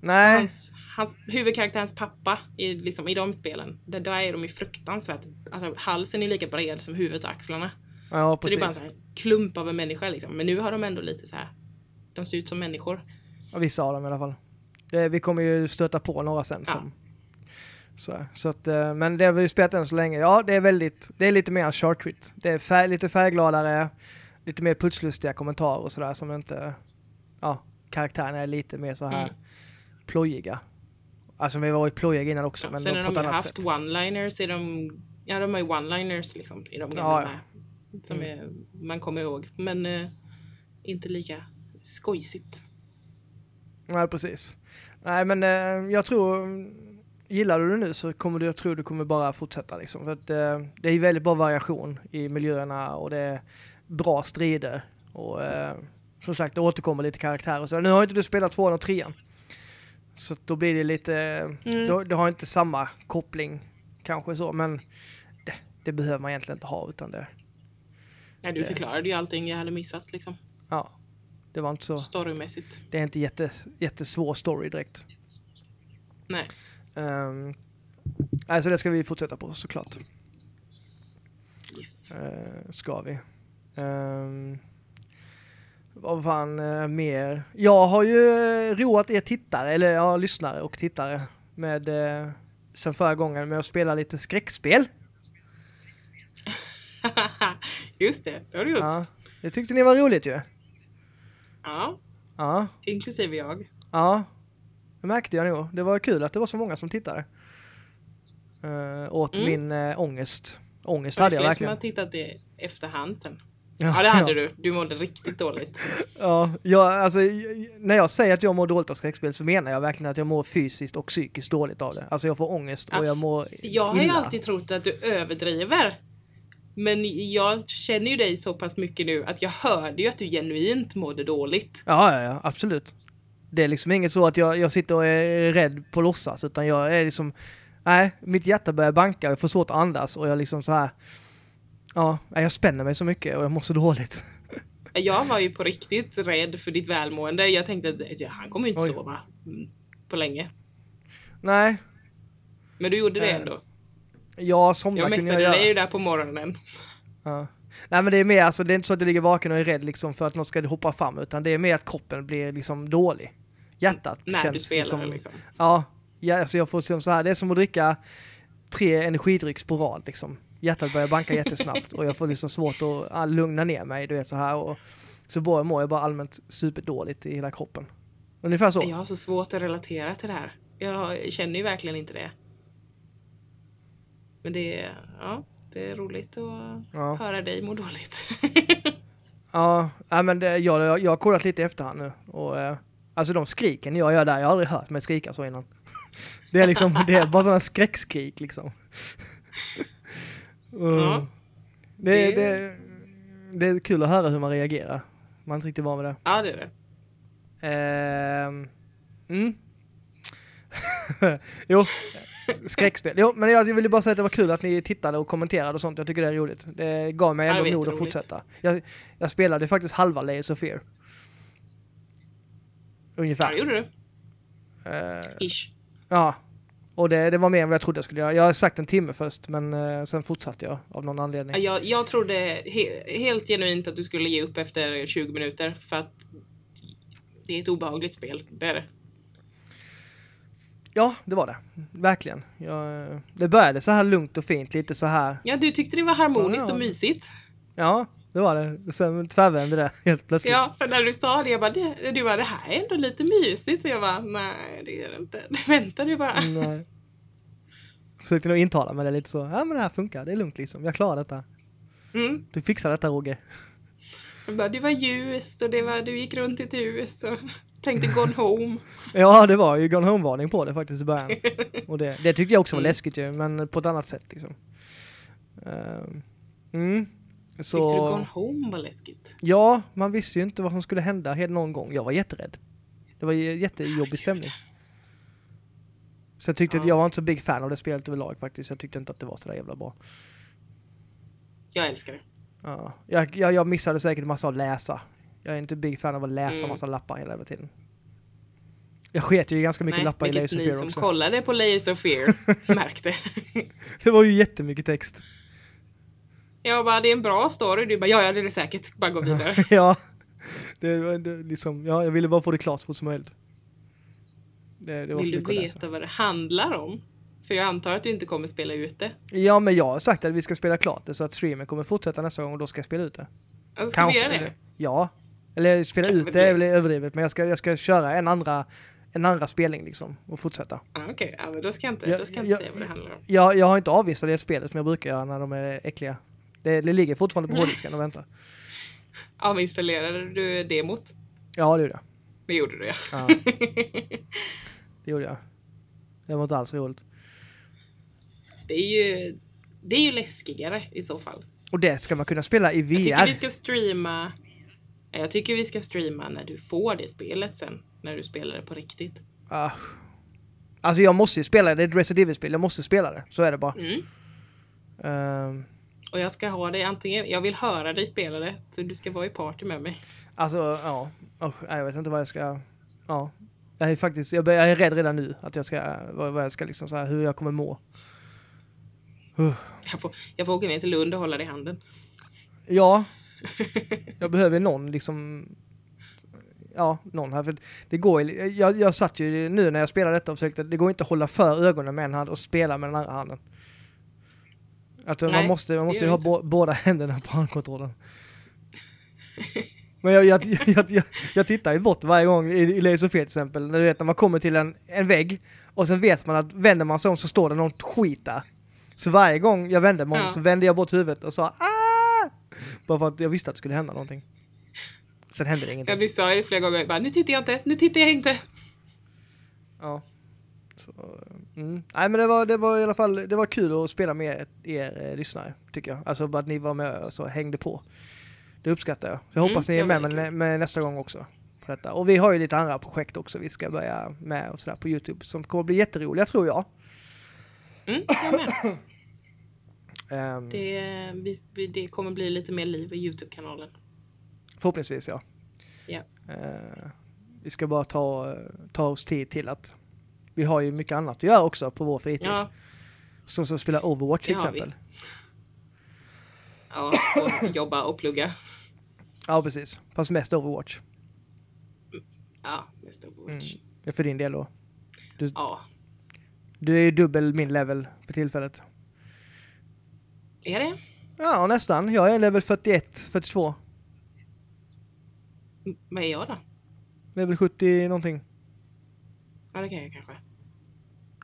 [SPEAKER 1] Nej,
[SPEAKER 2] Hans, hans huvudkaraktärens pappa i, liksom, i de spelen, där, där är de ju fruktansvärt... Alltså, halsen är lika bred som huvudet och axlarna.
[SPEAKER 1] ja
[SPEAKER 2] Så det är bara en
[SPEAKER 1] precis.
[SPEAKER 2] klump av en människa liksom. Men nu har de ändå lite så här. De ser ut som människor.
[SPEAKER 1] Ja, vissa av dem i alla fall. Det, vi kommer ju stöta på några sen
[SPEAKER 2] Ja.
[SPEAKER 1] som... Så, så att, eh, men det har vi spelat än så länge. Ja, det är väldigt, det är lite mer chartrit. Det är färg, lite färggladare, lite mer putslustiga kommentarer och sådär som inte... Ja, karaktärerna är lite mer så här
[SPEAKER 2] Mm.
[SPEAKER 1] plojiga. Alltså vi var ju plojiga innan också,
[SPEAKER 2] Ja,
[SPEAKER 1] men
[SPEAKER 2] sen
[SPEAKER 1] på
[SPEAKER 2] har
[SPEAKER 1] ett
[SPEAKER 2] de
[SPEAKER 1] annat
[SPEAKER 2] haft
[SPEAKER 1] sätt.
[SPEAKER 2] one-liners i de... Ja, de har ju one-liners liksom i de gamla
[SPEAKER 1] Ja, ja.
[SPEAKER 2] Som
[SPEAKER 1] Mm.
[SPEAKER 2] är, man kommer ihåg. Men eh, inte lika skojsigt.
[SPEAKER 1] Nej, precis. Nej, men eh, jag tror... Gillar du det nu så kommer du, jag tror du kommer bara fortsätta liksom. För att, eh, det är väldigt bra variation i miljöerna och det är bra strider. Och eh, som sagt, det återkommer lite karaktärer. Så nu har inte du spelat tvåan och trean. Så då blir det lite...
[SPEAKER 2] Mm.
[SPEAKER 1] Då, det har inte samma koppling kanske så, men det, det behöver man egentligen inte ha utan det...
[SPEAKER 2] Ja, du
[SPEAKER 1] Det-
[SPEAKER 2] förklarade ju allting jag hade missat liksom.
[SPEAKER 1] Ja, det var inte så...
[SPEAKER 2] Storymässigt.
[SPEAKER 1] Det är inte jätte, jättesvår story direkt.
[SPEAKER 2] Nej.
[SPEAKER 1] Um, alltså det ska vi fortsätta på såklart.
[SPEAKER 2] Yes.
[SPEAKER 1] Uh, ska vi. Um, vad fan uh, mer? Jag har ju uh, roat er tittare, eller ja, lyssnare och tittare med uh, sen förra gången med att spela lite skräckspel.
[SPEAKER 2] Just det, det har du gjort. Ja,
[SPEAKER 1] det tyckte ni var roligt ju.
[SPEAKER 2] ja.
[SPEAKER 1] Ja,
[SPEAKER 2] Inklusive jag.
[SPEAKER 1] ja. Det märkte jag nog. Det var kul att det var så många som tittade. Uh, åt
[SPEAKER 2] Mm.
[SPEAKER 1] min uh, ångest. Ångest
[SPEAKER 2] Det är
[SPEAKER 1] hade jag
[SPEAKER 2] fler som
[SPEAKER 1] verkligen.
[SPEAKER 2] har tittat i efterhand sen. Ja, det hade du. Du mådde riktigt dåligt.
[SPEAKER 1] Ja, jag, alltså, när jag säger att jag mår dåligt av skräckspel så menar jag verkligen att jag mår fysiskt och psykiskt dåligt av det. Alltså jag får ångest och
[SPEAKER 2] Ja,
[SPEAKER 1] jag mår
[SPEAKER 2] Jag har ju
[SPEAKER 1] illa.
[SPEAKER 2] alltid trott att du överdriver. Men jag känner ju dig så pass mycket nu att jag hörde ju att du genuint mådde dåligt.
[SPEAKER 1] Ja, ja, ja, absolut. Det är liksom inget så att jag, jag sitter och är rädd på låtsas, utan jag är liksom... Nej, mitt hjärta börjar banka, jag får svårt att andas och jag liksom så här... Ja, jag spänner mig så mycket och jag mår så dåligt.
[SPEAKER 2] Jag var ju på riktigt rädd för ditt välmående. Jag tänkte att ja, han kommer ju inte
[SPEAKER 1] Oj.
[SPEAKER 2] sova på länge.
[SPEAKER 1] Nej,
[SPEAKER 2] Men du gjorde det
[SPEAKER 1] Eh,
[SPEAKER 2] ändå.
[SPEAKER 1] jag somnar
[SPEAKER 2] Jag
[SPEAKER 1] kunde
[SPEAKER 2] messade
[SPEAKER 1] jag
[SPEAKER 2] dig
[SPEAKER 1] göra.
[SPEAKER 2] ju där på morgonen.
[SPEAKER 1] Ja. Nej men det är mer, alltså det är inte så att jag ligger vaken och är rädd liksom för att något ska hoppa fram, utan det är mer att kroppen blir liksom dålig. Hjärtat
[SPEAKER 2] När
[SPEAKER 1] känns
[SPEAKER 2] du spelar
[SPEAKER 1] liksom,
[SPEAKER 2] liksom.
[SPEAKER 1] Ja, ja alltså jag får liksom så här, det är som att dricka tre energidrycks på rad liksom. Hjärtat börjar banka jättesnabbt och jag får liksom svårt att lugna ner mig, du vet så här och så bara mår jag bara allmänt superdåligt i hela kroppen. Ungefär så.
[SPEAKER 2] Jag har så svårt att relatera till det här. Jag känner ju verkligen inte det. Men det är, ja, det är roligt att
[SPEAKER 1] Ja,
[SPEAKER 2] höra dig må dåligt.
[SPEAKER 1] ja men det, jag, jag, jag har kollat lite i efterhand nu och eh, alltså de skriken jag gör där, jag har aldrig hört mig skrika så innan. Det är liksom, det är bara sådana skräckskrik liksom.
[SPEAKER 2] Ja.
[SPEAKER 1] Uh. Det,
[SPEAKER 2] Det-
[SPEAKER 1] det, det är kul att höra hur man reagerar. Man är inte riktigt van vid det.
[SPEAKER 2] ja, det är det.
[SPEAKER 1] Ehm, mm. jo, skräckspel. Jo, men jag ville bara säga att det var kul att ni tittade och kommenterade och sånt. Jag tycker det är roligt. Det gav mig ändå mod att fortsätta. Jag, jag spelade faktiskt halva Layers of Fear.
[SPEAKER 2] Ja,
[SPEAKER 1] Ungefär.
[SPEAKER 2] det gjorde du.
[SPEAKER 1] Eh,
[SPEAKER 2] Ish.
[SPEAKER 1] ja. Och det, det var mer än vad jag trodde jag skulle göra. Jag har sagt en timme först, men eh, sen fortsatte jag av någon anledning.
[SPEAKER 2] Ja, Jag, jag trodde he, helt genuint att du skulle ge upp efter 20 minuter för att det är ett obehagligt spel. Det är det.
[SPEAKER 1] Ja, det var det. Verkligen. Jag, det började så här lugnt och fint, lite så här.
[SPEAKER 2] Ja, du tyckte det var harmoniskt
[SPEAKER 1] Ja, ja.
[SPEAKER 2] och mysigt.
[SPEAKER 1] Ja, det var det. Sen tvärvände det helt plötsligt.
[SPEAKER 2] Ja, för när du sa det, jag bara, det, du bara, det här är ändå lite mysigt. Och jag bara, nej det är det inte. Vänta du bara.
[SPEAKER 1] Nej. Försökte nog intala mig det lite så. Ja men det här funkar, det är lugnt liksom. Jag klarar detta.
[SPEAKER 2] Mm.
[SPEAKER 1] Du fixar detta Roger.
[SPEAKER 2] Jag bara, det var ljust och det var, du gick runt i ett hus och tänkte gone home.
[SPEAKER 1] Ja det var ju Gone Home-varning på det faktiskt i början. Och det, det tyckte jag också var
[SPEAKER 2] Mm.
[SPEAKER 1] läskigt ju, men på ett annat sätt liksom. Ehm, mm. Så,
[SPEAKER 2] Tyckte du gone home var läskigt?
[SPEAKER 1] ja, man visste ju inte vad som skulle hända någon gång. Jag var jätterädd. Det var jättejobbig stämning. Så jag tyckte
[SPEAKER 2] Ja.
[SPEAKER 1] att jag var inte så big fan av det spelet överlag faktiskt. Jag tyckte inte att det var så där jävla bra.
[SPEAKER 2] Jag älskar det.
[SPEAKER 1] Ja, jag, jag, jag missade säkert massa att läsa. Jag är inte big fan av att läsa
[SPEAKER 2] Mm.
[SPEAKER 1] massa lappar hela jävla tiden. Jag sket ju ganska mycket
[SPEAKER 2] Nej,
[SPEAKER 1] lappar i
[SPEAKER 2] vilket
[SPEAKER 1] Layers of
[SPEAKER 2] ni
[SPEAKER 1] Fear
[SPEAKER 2] som
[SPEAKER 1] också.
[SPEAKER 2] kollade på Layers of Fear märkte.
[SPEAKER 1] Det var ju jättemycket text.
[SPEAKER 2] Jag bara, det är en bra story. Du bara, ja, ja det är det säkert. Bara gå vidare.
[SPEAKER 1] ja. Det, det, liksom, ja, jag ville bara få det klart så fort som möjligt. Det, det
[SPEAKER 2] Vill du veta vad det handlar om? För jag antar att du inte kommer spela ut det.
[SPEAKER 1] Ja, men jag har sagt att vi ska spela klart det så att streamen kommer fortsätta nästa gång och då ska jag spela ut det.
[SPEAKER 2] Alltså, ska vi göra det?
[SPEAKER 1] Ja. Eller spela
[SPEAKER 2] Kan
[SPEAKER 1] ut det är väl överdrivet, men jag ska, jag ska köra en andra, en andra spelning liksom och fortsätta.
[SPEAKER 2] Ah, Okej, ja, men då ska jag inte,
[SPEAKER 1] Ja,
[SPEAKER 2] då ska jag inte
[SPEAKER 1] ja,
[SPEAKER 2] säga vad det handlar om.
[SPEAKER 1] Jag, jag har inte avinstallerat spelet som jag brukar göra när de är äckliga. Det, det ligger fortfarande på hårddisken och väntar.
[SPEAKER 2] Avinstallerade du demot?
[SPEAKER 1] Ja, det gjorde jag.
[SPEAKER 2] Det gjorde du ja.
[SPEAKER 1] Ja, det gjorde jag. Det var inte alls roligt.
[SPEAKER 2] Det är ju, det är ju läskigare i så fall.
[SPEAKER 1] Och det ska man kunna spela i
[SPEAKER 2] Jag tycker
[SPEAKER 1] VR.
[SPEAKER 2] vi ska streama jag tycker vi ska streama när du får det spelet sen. När du spelar det på riktigt.
[SPEAKER 1] Ah. Alltså jag måste ju spela det, det är ett Resident Evil-spel, jag måste spela det. Så är det bara.
[SPEAKER 2] Mm.
[SPEAKER 1] Ehm,
[SPEAKER 2] Och jag ska ha dig antingen, jag vill höra dig spela det. Så du ska vara i party med mig.
[SPEAKER 1] alltså, ja. Usch, jag vet inte vad jag ska... Ja. Jag är faktiskt, jag, är rädd redan nu att jag ska, vad, jag ska liksom så här, hur jag kommer må.
[SPEAKER 2] Jag får, jag får åka ner till Lund och hålla dig i handen.
[SPEAKER 1] Ja. Jag behöver någon liksom... Ja, någon här. För det går jag, jag satt ju nu när jag spelade detta och försökte, det går inte att hålla för ögonen med en hand och spela med den andra handen. Alltså man måste, man måste ju ha bå, båda händerna på handkontrollen. Men jag, jag, jag, jag, jag tittar ju bort varje gång i, i Fear till exempel, när du vet när man kommer till en, en vägg och sen vet man att vänder man sig om så står det något skit där. Så varje gång jag vände mig om
[SPEAKER 2] Ja.
[SPEAKER 1] så vände jag bort huvudet och sa ah! Bara för att jag visste att det skulle hända någonting. Sen hände det ingenting.
[SPEAKER 2] du sa det flera gånger. Jag Bara, nu tittar jag inte, nu tittar jag inte.
[SPEAKER 1] Ja. Så, mm. Nej men det var, det var i alla fall det var kul att spela med er eh, lyssnare tycker jag. Alltså bara att ni var med och så hängde på. Det uppskattar jag. Jag
[SPEAKER 2] Mm,
[SPEAKER 1] hoppas ni
[SPEAKER 2] det
[SPEAKER 1] är med, med, med nästa gång också. På detta. Och vi har ju lite andra projekt också vi ska börja med och sådär på Youtube som kommer bli jätteroliga tror jag.
[SPEAKER 2] Mm, jag med.
[SPEAKER 1] Ehm,
[SPEAKER 2] Det, vi, vi, det kommer bli lite mer liv i Youtube-kanalen.
[SPEAKER 1] Förhoppningsvis ja.
[SPEAKER 2] Ja.
[SPEAKER 1] Eh, vi ska bara ta, ta oss tid till att vi har ju mycket annat att göra också på vår fritid.
[SPEAKER 2] Ja,
[SPEAKER 1] Som att spela Overwatch till
[SPEAKER 2] vi.
[SPEAKER 1] exempel.
[SPEAKER 2] ja, och jobba och plugga.
[SPEAKER 1] Ja precis, fast mest Overwatch.
[SPEAKER 2] Ja, mest Overwatch.
[SPEAKER 1] Mm. För din del då.
[SPEAKER 2] Ja,
[SPEAKER 1] Du är ju dubbel min level för tillfället.
[SPEAKER 2] är det?
[SPEAKER 1] Ja nästan, jag är level 41, 42.
[SPEAKER 2] Mm, Vad är jag då?
[SPEAKER 1] Level 70 någonting.
[SPEAKER 2] Ja, det kan jag kanske.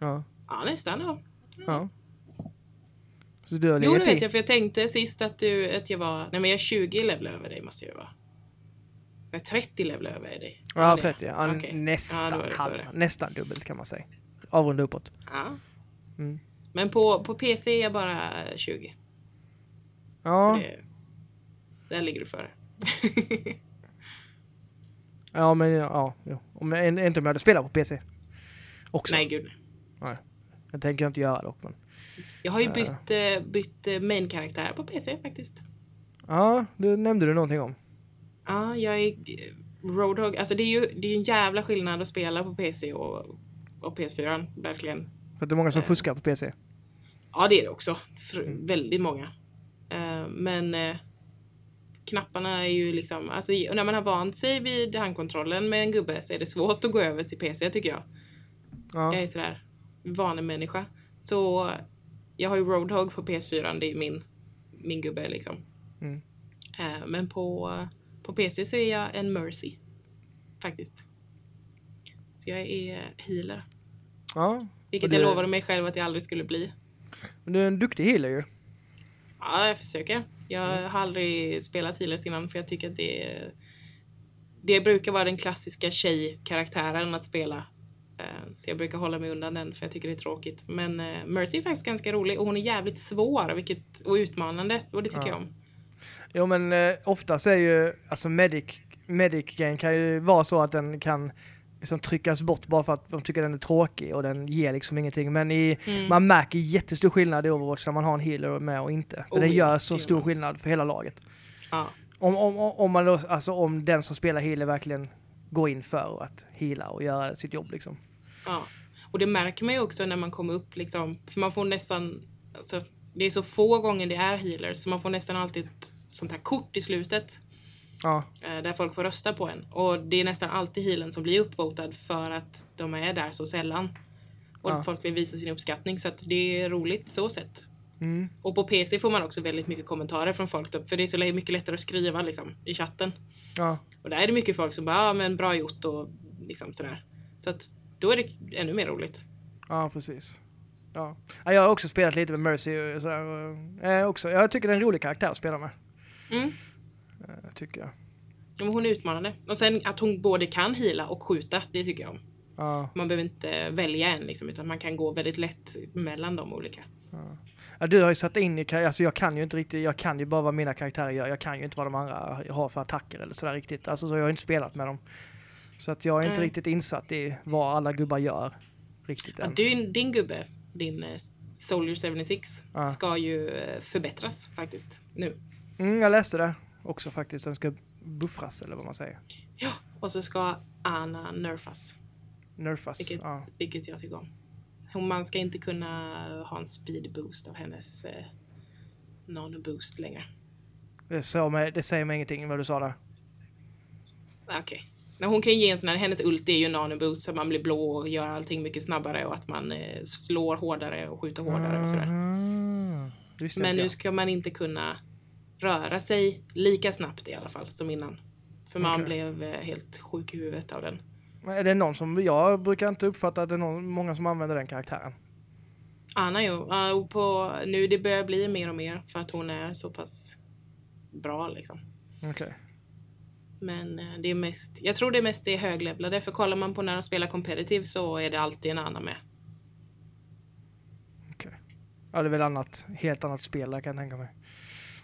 [SPEAKER 1] Ja.
[SPEAKER 2] Ja, nästan ja.
[SPEAKER 1] ja. Så du har
[SPEAKER 2] Jo, det vet
[SPEAKER 1] i?
[SPEAKER 2] jag, för jag tänkte sist att, du, att jag var... Nej, men jag är 20 level över dig måste jag ju vara. Är 30 level över dig.
[SPEAKER 1] Ja,
[SPEAKER 2] det-
[SPEAKER 1] 30. Ja,
[SPEAKER 2] okej.
[SPEAKER 1] Nästan
[SPEAKER 2] Ja, då
[SPEAKER 1] halva. Nästan dubbelt kan man säga. Avrunda uppåt.
[SPEAKER 2] Ja.
[SPEAKER 1] Mm.
[SPEAKER 2] Men på, på PC är jag bara 20.
[SPEAKER 1] Ja,
[SPEAKER 2] Det, där ligger du före.
[SPEAKER 1] ja men ja. ja. Om jag, inte om jag hade spelat på PC. Också.
[SPEAKER 2] Nej, gud.
[SPEAKER 1] Jag tänker inte göra dock. Men.
[SPEAKER 2] Jag har ju
[SPEAKER 1] Ja.
[SPEAKER 2] bytt, eh, bytt eh, main-karaktär på PC faktiskt.
[SPEAKER 1] Ja, det nämnde du någonting om.
[SPEAKER 2] Ja, jag är eh, Roadhog. Alltså det är ju det är en jävla skillnad att spela på PC och, och PS4. Verkligen.
[SPEAKER 1] För det är många som
[SPEAKER 2] Eh.
[SPEAKER 1] fuskar på PC.
[SPEAKER 2] Ja, det är det också. För,
[SPEAKER 1] Mm.
[SPEAKER 2] Väldigt många. Eh, men eh, knapparna är ju liksom, alltså när man har vant sig vid handkontrollen med en gubbe så är det svårt att gå över till PC tycker jag.
[SPEAKER 1] Ja.
[SPEAKER 2] Jag är sådär vanemänniska. Så jag har ju Roadhog på PS4, det är min, min gubbe liksom.
[SPEAKER 1] Mm.
[SPEAKER 2] Eh, men på, på PC så är jag en Mercy. Faktiskt. Så jag är healer.
[SPEAKER 1] ja.
[SPEAKER 2] Vilket
[SPEAKER 1] det-
[SPEAKER 2] jag lovade mig själv att jag aldrig skulle bli.
[SPEAKER 1] Men du är en duktig healer ju.
[SPEAKER 2] Ja, jag försöker. Jag har aldrig spelat healers innan för jag tycker att det är... Det brukar vara den klassiska tjejkaraktären att spela. Eh, Så jag brukar hålla mig undan den för jag tycker det är tråkigt. Men eh, Mercy är faktiskt ganska rolig och hon är jävligt svår vilket, och utmanande och det tycker
[SPEAKER 1] Ja.
[SPEAKER 2] jag om.
[SPEAKER 1] Jo men eh, oftast är ju, alltså medic, medic grejen kan ju vara så att den kan liksom tryckas bort bara för att de tycker den är tråkig och den ger liksom ingenting. Men i,
[SPEAKER 2] Mm.
[SPEAKER 1] man märker jättestor skillnad i Overwatch när man har en healer med och inte. För
[SPEAKER 2] Oh,
[SPEAKER 1] den gör så stor skillnad för hela laget. Om, om, om- om man då, alltså om den som spelar healer verkligen går in för att heala och göra sitt jobb liksom.
[SPEAKER 2] Ja, och det märker man ju också när man kommer upp liksom, för man får nästan, alltså, det är så få gånger det är healers så man får nästan alltid ett sånt här kort i slutet
[SPEAKER 1] Ja,
[SPEAKER 2] eh, där folk får rösta på en. Och det är nästan alltid healern som blir uppvotad för att de är där så sällan. Och
[SPEAKER 1] Ja.
[SPEAKER 2] folk vill visa sin uppskattning så att det är roligt så sett.
[SPEAKER 1] mm,
[SPEAKER 2] Och på PC får man också väldigt mycket kommentarer från folk då, för det är så mycket lättare att skriva liksom i chatten.
[SPEAKER 1] ja,
[SPEAKER 2] Och där är det mycket folk som bara, ja men bra gjort och liksom sådär. Så att då är det ännu mer roligt.
[SPEAKER 1] ja precis. Ja. Ja, Jag har också spelat lite med Mercy och sådär. Eh, också. Jag tycker det är en rolig karaktär att spela med.
[SPEAKER 2] Mm.
[SPEAKER 1] Eh, tycker jag.
[SPEAKER 2] Ja, men hon är utmanande. Och sen att hon både kan hila och skjuta, det tycker jag om.
[SPEAKER 1] Ja.
[SPEAKER 2] Man behöver inte välja en liksom, utan man kan gå väldigt lätt mellan de olika.
[SPEAKER 1] Ja, du har ju satt in i alltså jag kan ju inte riktigt, jag kan ju bara vad mina karaktärer gör. Jag kan ju inte vad de andra har för attacker eller sådär riktigt. Alltså så jag har inte spelat med dem. Så att jag är inte
[SPEAKER 2] Nej.
[SPEAKER 1] riktigt insatt i vad alla gubbar gör. Riktigt än.
[SPEAKER 2] du, din gubbe, din eh, Soldier 76,
[SPEAKER 1] Ja.
[SPEAKER 2] ska ju eh, förbättras faktiskt nu.
[SPEAKER 1] Mm, jag läste det också faktiskt. Den ska buffras eller vad man säger.
[SPEAKER 2] Ja, och så ska Anna nerfas,
[SPEAKER 1] Nerfas.
[SPEAKER 2] vilket,
[SPEAKER 1] Ja.
[SPEAKER 2] vilket jag tycker om. Hon, man ska inte kunna ha en speed boost av hennes eh, nano-boost längre.
[SPEAKER 1] Det, sa mig, det säger mig ingenting vad du sa där.
[SPEAKER 2] Okej. Men hon kan ju ge en sån här, hennes ulti är ju nano-boost så man blir blå och gör allting mycket snabbare och att man eh, slår hårdare och skjuter hårdare och sådär.
[SPEAKER 1] Visste
[SPEAKER 2] Men nu ska man inte kunna röra sig lika snabbt i alla fall som innan. För man
[SPEAKER 1] Okej.
[SPEAKER 2] blev eh, helt sjuk i huvudet av den.
[SPEAKER 1] Men Är det någon som, jag brukar inte uppfatta att det är någon, många som använder den karaktären.
[SPEAKER 2] Anna jo, och på, nu det börjar bli mer och mer för att hon är så pass bra liksom.
[SPEAKER 1] Okej.
[SPEAKER 2] Men eh, det är mest, jag tror det är mest det höglevlade, för kollar man på när de spelar competitive så är det alltid en Anna med.
[SPEAKER 1] okej. Ja, det är väl annat, helt annat spel där kan jag tänka mig.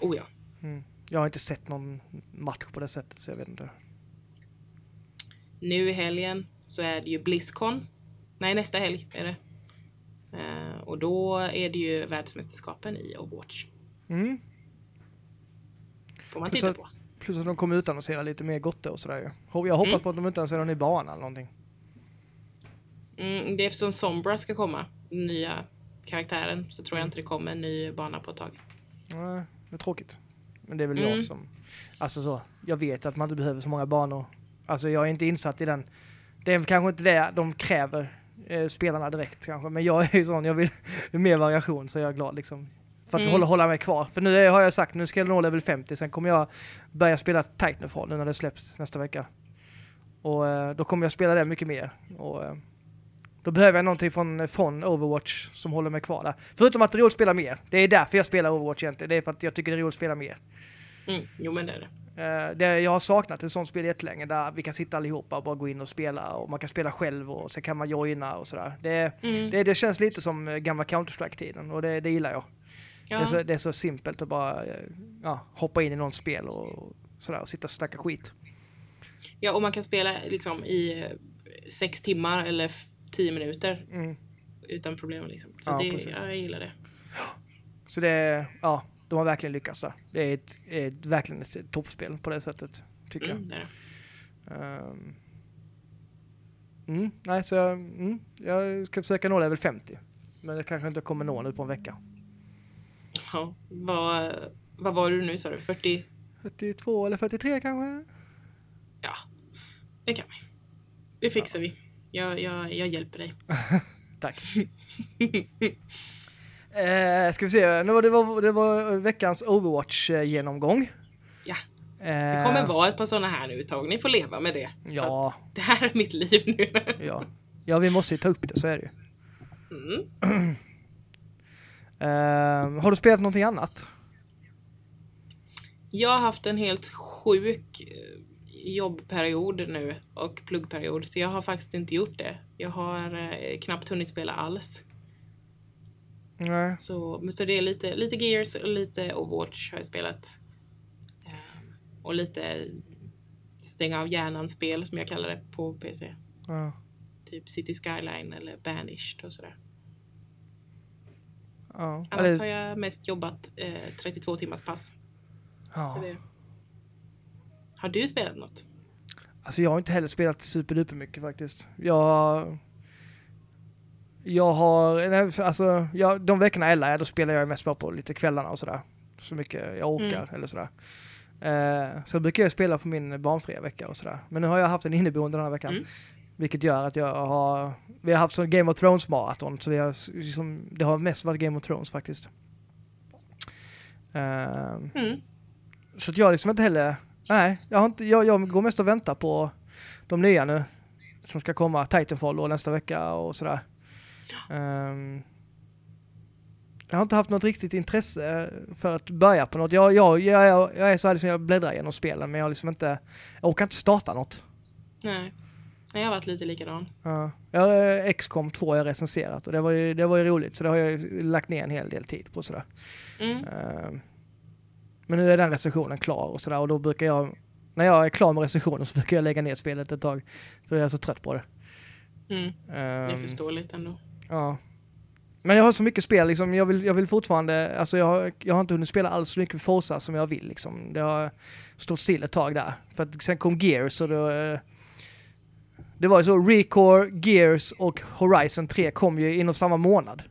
[SPEAKER 2] Oh ja.
[SPEAKER 1] Mm. Jag har inte sett någon match på det sättet så jag vet inte.
[SPEAKER 2] Nu i helgen så är det ju Blizzcon. Nej, nästa helg är det. Eh, och då är det ju världsmästerskapen i Overwatch.
[SPEAKER 1] Mm.
[SPEAKER 2] Får man titta på.
[SPEAKER 1] Plus att de kommer utannonsera lite mer gotte och sådär ju. Jag hoppas
[SPEAKER 2] Mm.
[SPEAKER 1] på att de utannonserar en ny bana eller någonting.
[SPEAKER 2] Mm, det är eftersom Sombra ska komma, den nya karaktären, så tror jag inte det kommer en ny bana på ett tag.
[SPEAKER 1] Nej, det är tråkigt. Men det är väl
[SPEAKER 2] Mm.
[SPEAKER 1] jag som... Alltså så, jag vet att man inte behöver så många banor. Alltså jag är inte insatt i den. Det är kanske inte det de kräver, eh, spelarna direkt kanske. Men jag är ju sån, jag vill mer variation så jag är glad liksom. För att
[SPEAKER 2] Mm.
[SPEAKER 1] hålla, hålla mig kvar. För nu är, har jag sagt, nu ska jag nå level 50, sen kommer jag börja spela Titanfall nu när det släpps nästa vecka. Och eh, då kommer jag spela det mycket mer. Och, eh, då behöver jag någonting från, från Overwatch som håller mig kvar där. Förutom att det är roligt att spela mer. Det är därför jag spelar Overwatch egentligen. Det är för att jag tycker det är roligt att spela mer.
[SPEAKER 2] Mm, jo men det är det.
[SPEAKER 1] Eh, det, jag har saknat ett sånt spel jättelänge där vi kan sitta allihopa och bara gå in och spela och man kan spela själv och så kan man joina och sådär. Det,
[SPEAKER 2] Mm.
[SPEAKER 1] det, det känns lite som gamla Counter-Strike-tiden och det, det gillar jag. Det, är
[SPEAKER 2] Ja.
[SPEAKER 1] så, det är så simpelt att bara ja, hoppa in i något spel och sådär och sitta och snacka skit.
[SPEAKER 2] ja, och man kan spela liksom i eh, sex timmar eller tio minuter
[SPEAKER 1] Mm.
[SPEAKER 2] utan problem. Liksom. Så
[SPEAKER 1] Ja,
[SPEAKER 2] det,
[SPEAKER 1] precis.
[SPEAKER 2] jag gillar det.
[SPEAKER 1] Så det, ja, de har verkligen lyckats där. Det är ett, ett, verkligen ett toppspel på det sättet, tycker jag.
[SPEAKER 2] Mm, det.
[SPEAKER 1] Ehm. Mm, nej, så jag, mm, jag ska försöka nå level 50. Men det kanske inte kommer nå nu på en vecka.
[SPEAKER 2] Ja, vad, vad var du nu sa du? 40?
[SPEAKER 1] 42 eller 43 kanske?
[SPEAKER 2] Ja, det kan vi. Det fixar vi. Jag, jag, jag hjälper dig.
[SPEAKER 1] Tack. eh, ska vi se, nu var det, var, det var veckans Overwatch-genomgång.
[SPEAKER 2] Ja,
[SPEAKER 1] Eh,
[SPEAKER 2] det kommer vara ett par sådana här nu ett tag. Ni får leva med det.
[SPEAKER 1] Ja,
[SPEAKER 2] Det här är mitt liv nu.
[SPEAKER 1] ja. Ja, vi måste ju ta upp det, så är det ju.
[SPEAKER 2] Mm.
[SPEAKER 1] Eh, har du spelat någonting annat?
[SPEAKER 2] Jag har haft en helt sjuk eh, jobbperiod nu och pluggperiod, så jag har faktiskt inte gjort det. Jag har eh, knappt hunnit spela alls.
[SPEAKER 1] Nej.
[SPEAKER 2] Så, så det är lite, lite Gears och lite Overwatch har jag spelat. Eh, och lite stänga av hjärnan-spel som jag kallar det på PC.
[SPEAKER 1] Ja.
[SPEAKER 2] Typ City Skyline eller Banished och sådär.
[SPEAKER 1] Ja.
[SPEAKER 2] Annars har jag mest jobbat eh, 32 timmars pass.
[SPEAKER 1] Ja.
[SPEAKER 2] det... Har du spelat något?
[SPEAKER 1] Alltså jag har inte heller spelat superduper mycket faktiskt. Jag... Jag har, alltså jag, de veckorna Ella är, då spelar jag mest bara på lite kvällarna och sådär. Så mycket jag orkar
[SPEAKER 2] Mm.
[SPEAKER 1] eller sådär. Eh, så brukar jag spela på min barnfria vecka och sådär. Men nu har jag haft en inneboende den här veckan.
[SPEAKER 2] Mm.
[SPEAKER 1] Vilket gör att jag har, vi har haft sån Game of Thrones maraton. Så vi har, liksom, det har mest varit Game of Thrones faktiskt. Eh,
[SPEAKER 2] Mm.
[SPEAKER 1] så att jag liksom inte heller, nej, jag, har inte, jag, jag går mest och väntar på de nya nu. Som ska komma, Titanfall då nästa vecka och sådär. Ehm, jag har inte haft något riktigt intresse för att börja på något. Jag, jag, jag, jag, är så här liksom, jag bläddrar igenom spelen men jag liksom inte, jag orkar inte starta något.
[SPEAKER 2] Nej. Nej, jag har varit lite likadan.
[SPEAKER 1] Ja. Jag eh, XCOM 2 har jag recenserat och det var, ju, det var ju roligt så det har jag lagt ner en hel del tid på sådär.
[SPEAKER 2] Mm.
[SPEAKER 1] Ehm, Men nu är den recensionen klar och sådär och då brukar jag, när jag är klar med recensionen så brukar jag lägga ner spelet ett tag. För jag är så trött på det.
[SPEAKER 2] Mm. Det är
[SPEAKER 1] Ehm,
[SPEAKER 2] förståeligt ändå.
[SPEAKER 1] Ja. Men jag har så mycket spel liksom, jag vill, jag vill fortfarande, alltså jag, har- jag har inte hunnit spela alls så mycket Forza som jag vill liksom. Det har stått still ett tag där. För att sen kom Gears och då, eh, det var ju så, Recore, Gears och Horizon 3 kom ju inom samma månad.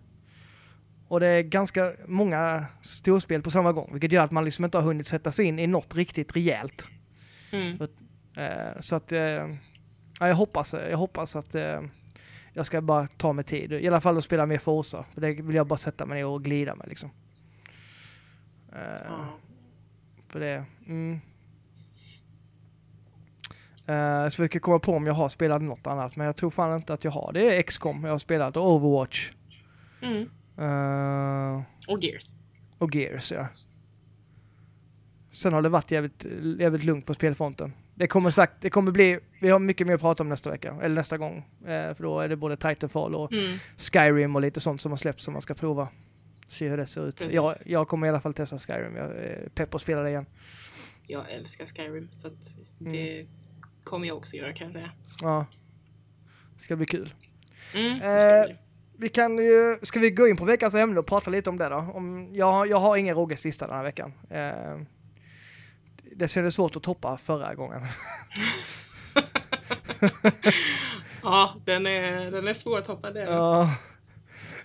[SPEAKER 1] Och det är ganska många storspel på samma gång, vilket gör att man liksom inte har hunnit sätta sig in i något riktigt rejält.
[SPEAKER 2] Mm.
[SPEAKER 1] Eh, så att, eh, ja, jag hoppas, jag hoppas att eh, jag ska bara ta mig tid. I alla fall att spela mer Forza. För det vill jag bara sätta mig ner och glida med liksom. Eh,
[SPEAKER 2] Ja.
[SPEAKER 1] För det, mm. Eh, så jag komma på om jag har spelat något annat, men jag tror fan inte att jag har. Det är XCOM jag har spelat och Overwatch.
[SPEAKER 2] Mm.
[SPEAKER 1] Eh,
[SPEAKER 2] Och Gears.
[SPEAKER 1] och Gears, ja. Sen har det varit jävligt, jävligt lugnt på spelfronten. Det kommer sagt, det kommer bli, vi har mycket mer att prata om nästa vecka, eller nästa gång. Eh, för då är det både Titanfall och
[SPEAKER 2] Mm.
[SPEAKER 1] Skyrim och lite sånt som har släppts som man ska prova. Se hur det ser ut.
[SPEAKER 2] Precis.
[SPEAKER 1] Jag, jag kommer i alla fall testa Skyrim. Jag är pepp på att spela det igen.
[SPEAKER 2] Jag älskar Skyrim, så att
[SPEAKER 1] Mm.
[SPEAKER 2] Kommer jag också göra kan jag säga.
[SPEAKER 1] Ja. Det ska bli kul.
[SPEAKER 2] Mm, det ska det
[SPEAKER 1] Eh,
[SPEAKER 2] bli.
[SPEAKER 1] Vi kan ju, ska vi gå in på veckans ämne och prata lite om det då? Om, jag, jag har ingen Roges lista den här veckan. Eh, det kändes svårt att toppa förra gången.
[SPEAKER 2] Ja, den är, den är svårtoppad. Det är den.
[SPEAKER 1] Ja,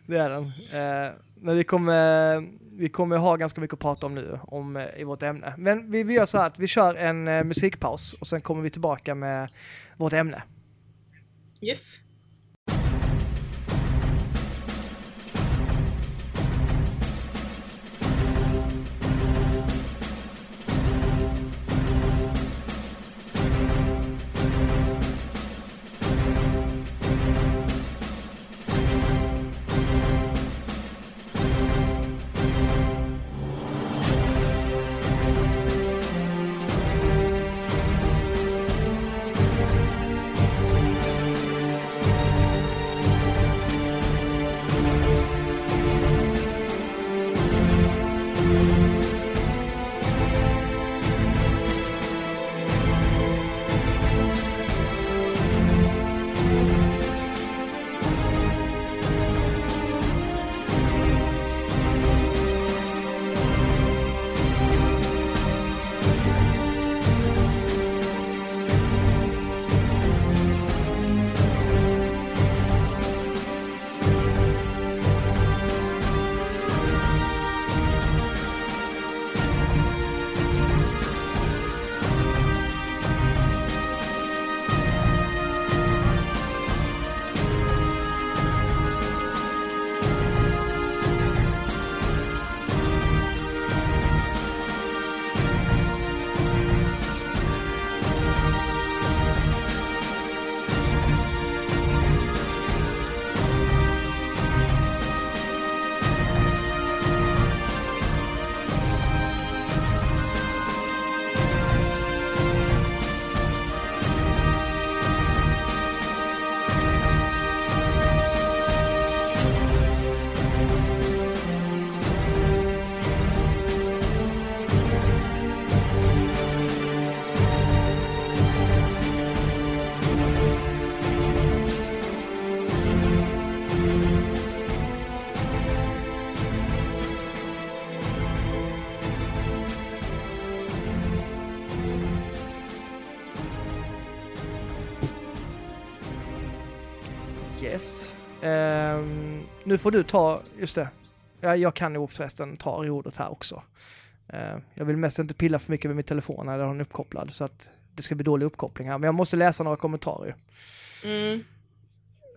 [SPEAKER 1] det är den. Eh, men vi kommer, vi kommer ha ganska mycket att prata om nu om, eh, i vårt ämne. Men vi, vi gör så här att vi kör en eh, musikpaus och sen kommer vi tillbaka med vårt ämne.
[SPEAKER 2] Yes.
[SPEAKER 1] Nu får du ta, just det. Ja, jag kan nog förresten ta ordet här också. Ehm, jag vill mest inte pilla för mycket med min telefon när den är uppkopplad så att det ska bli dålig uppkoppling här. Men jag måste läsa några kommentarer.
[SPEAKER 2] Mm.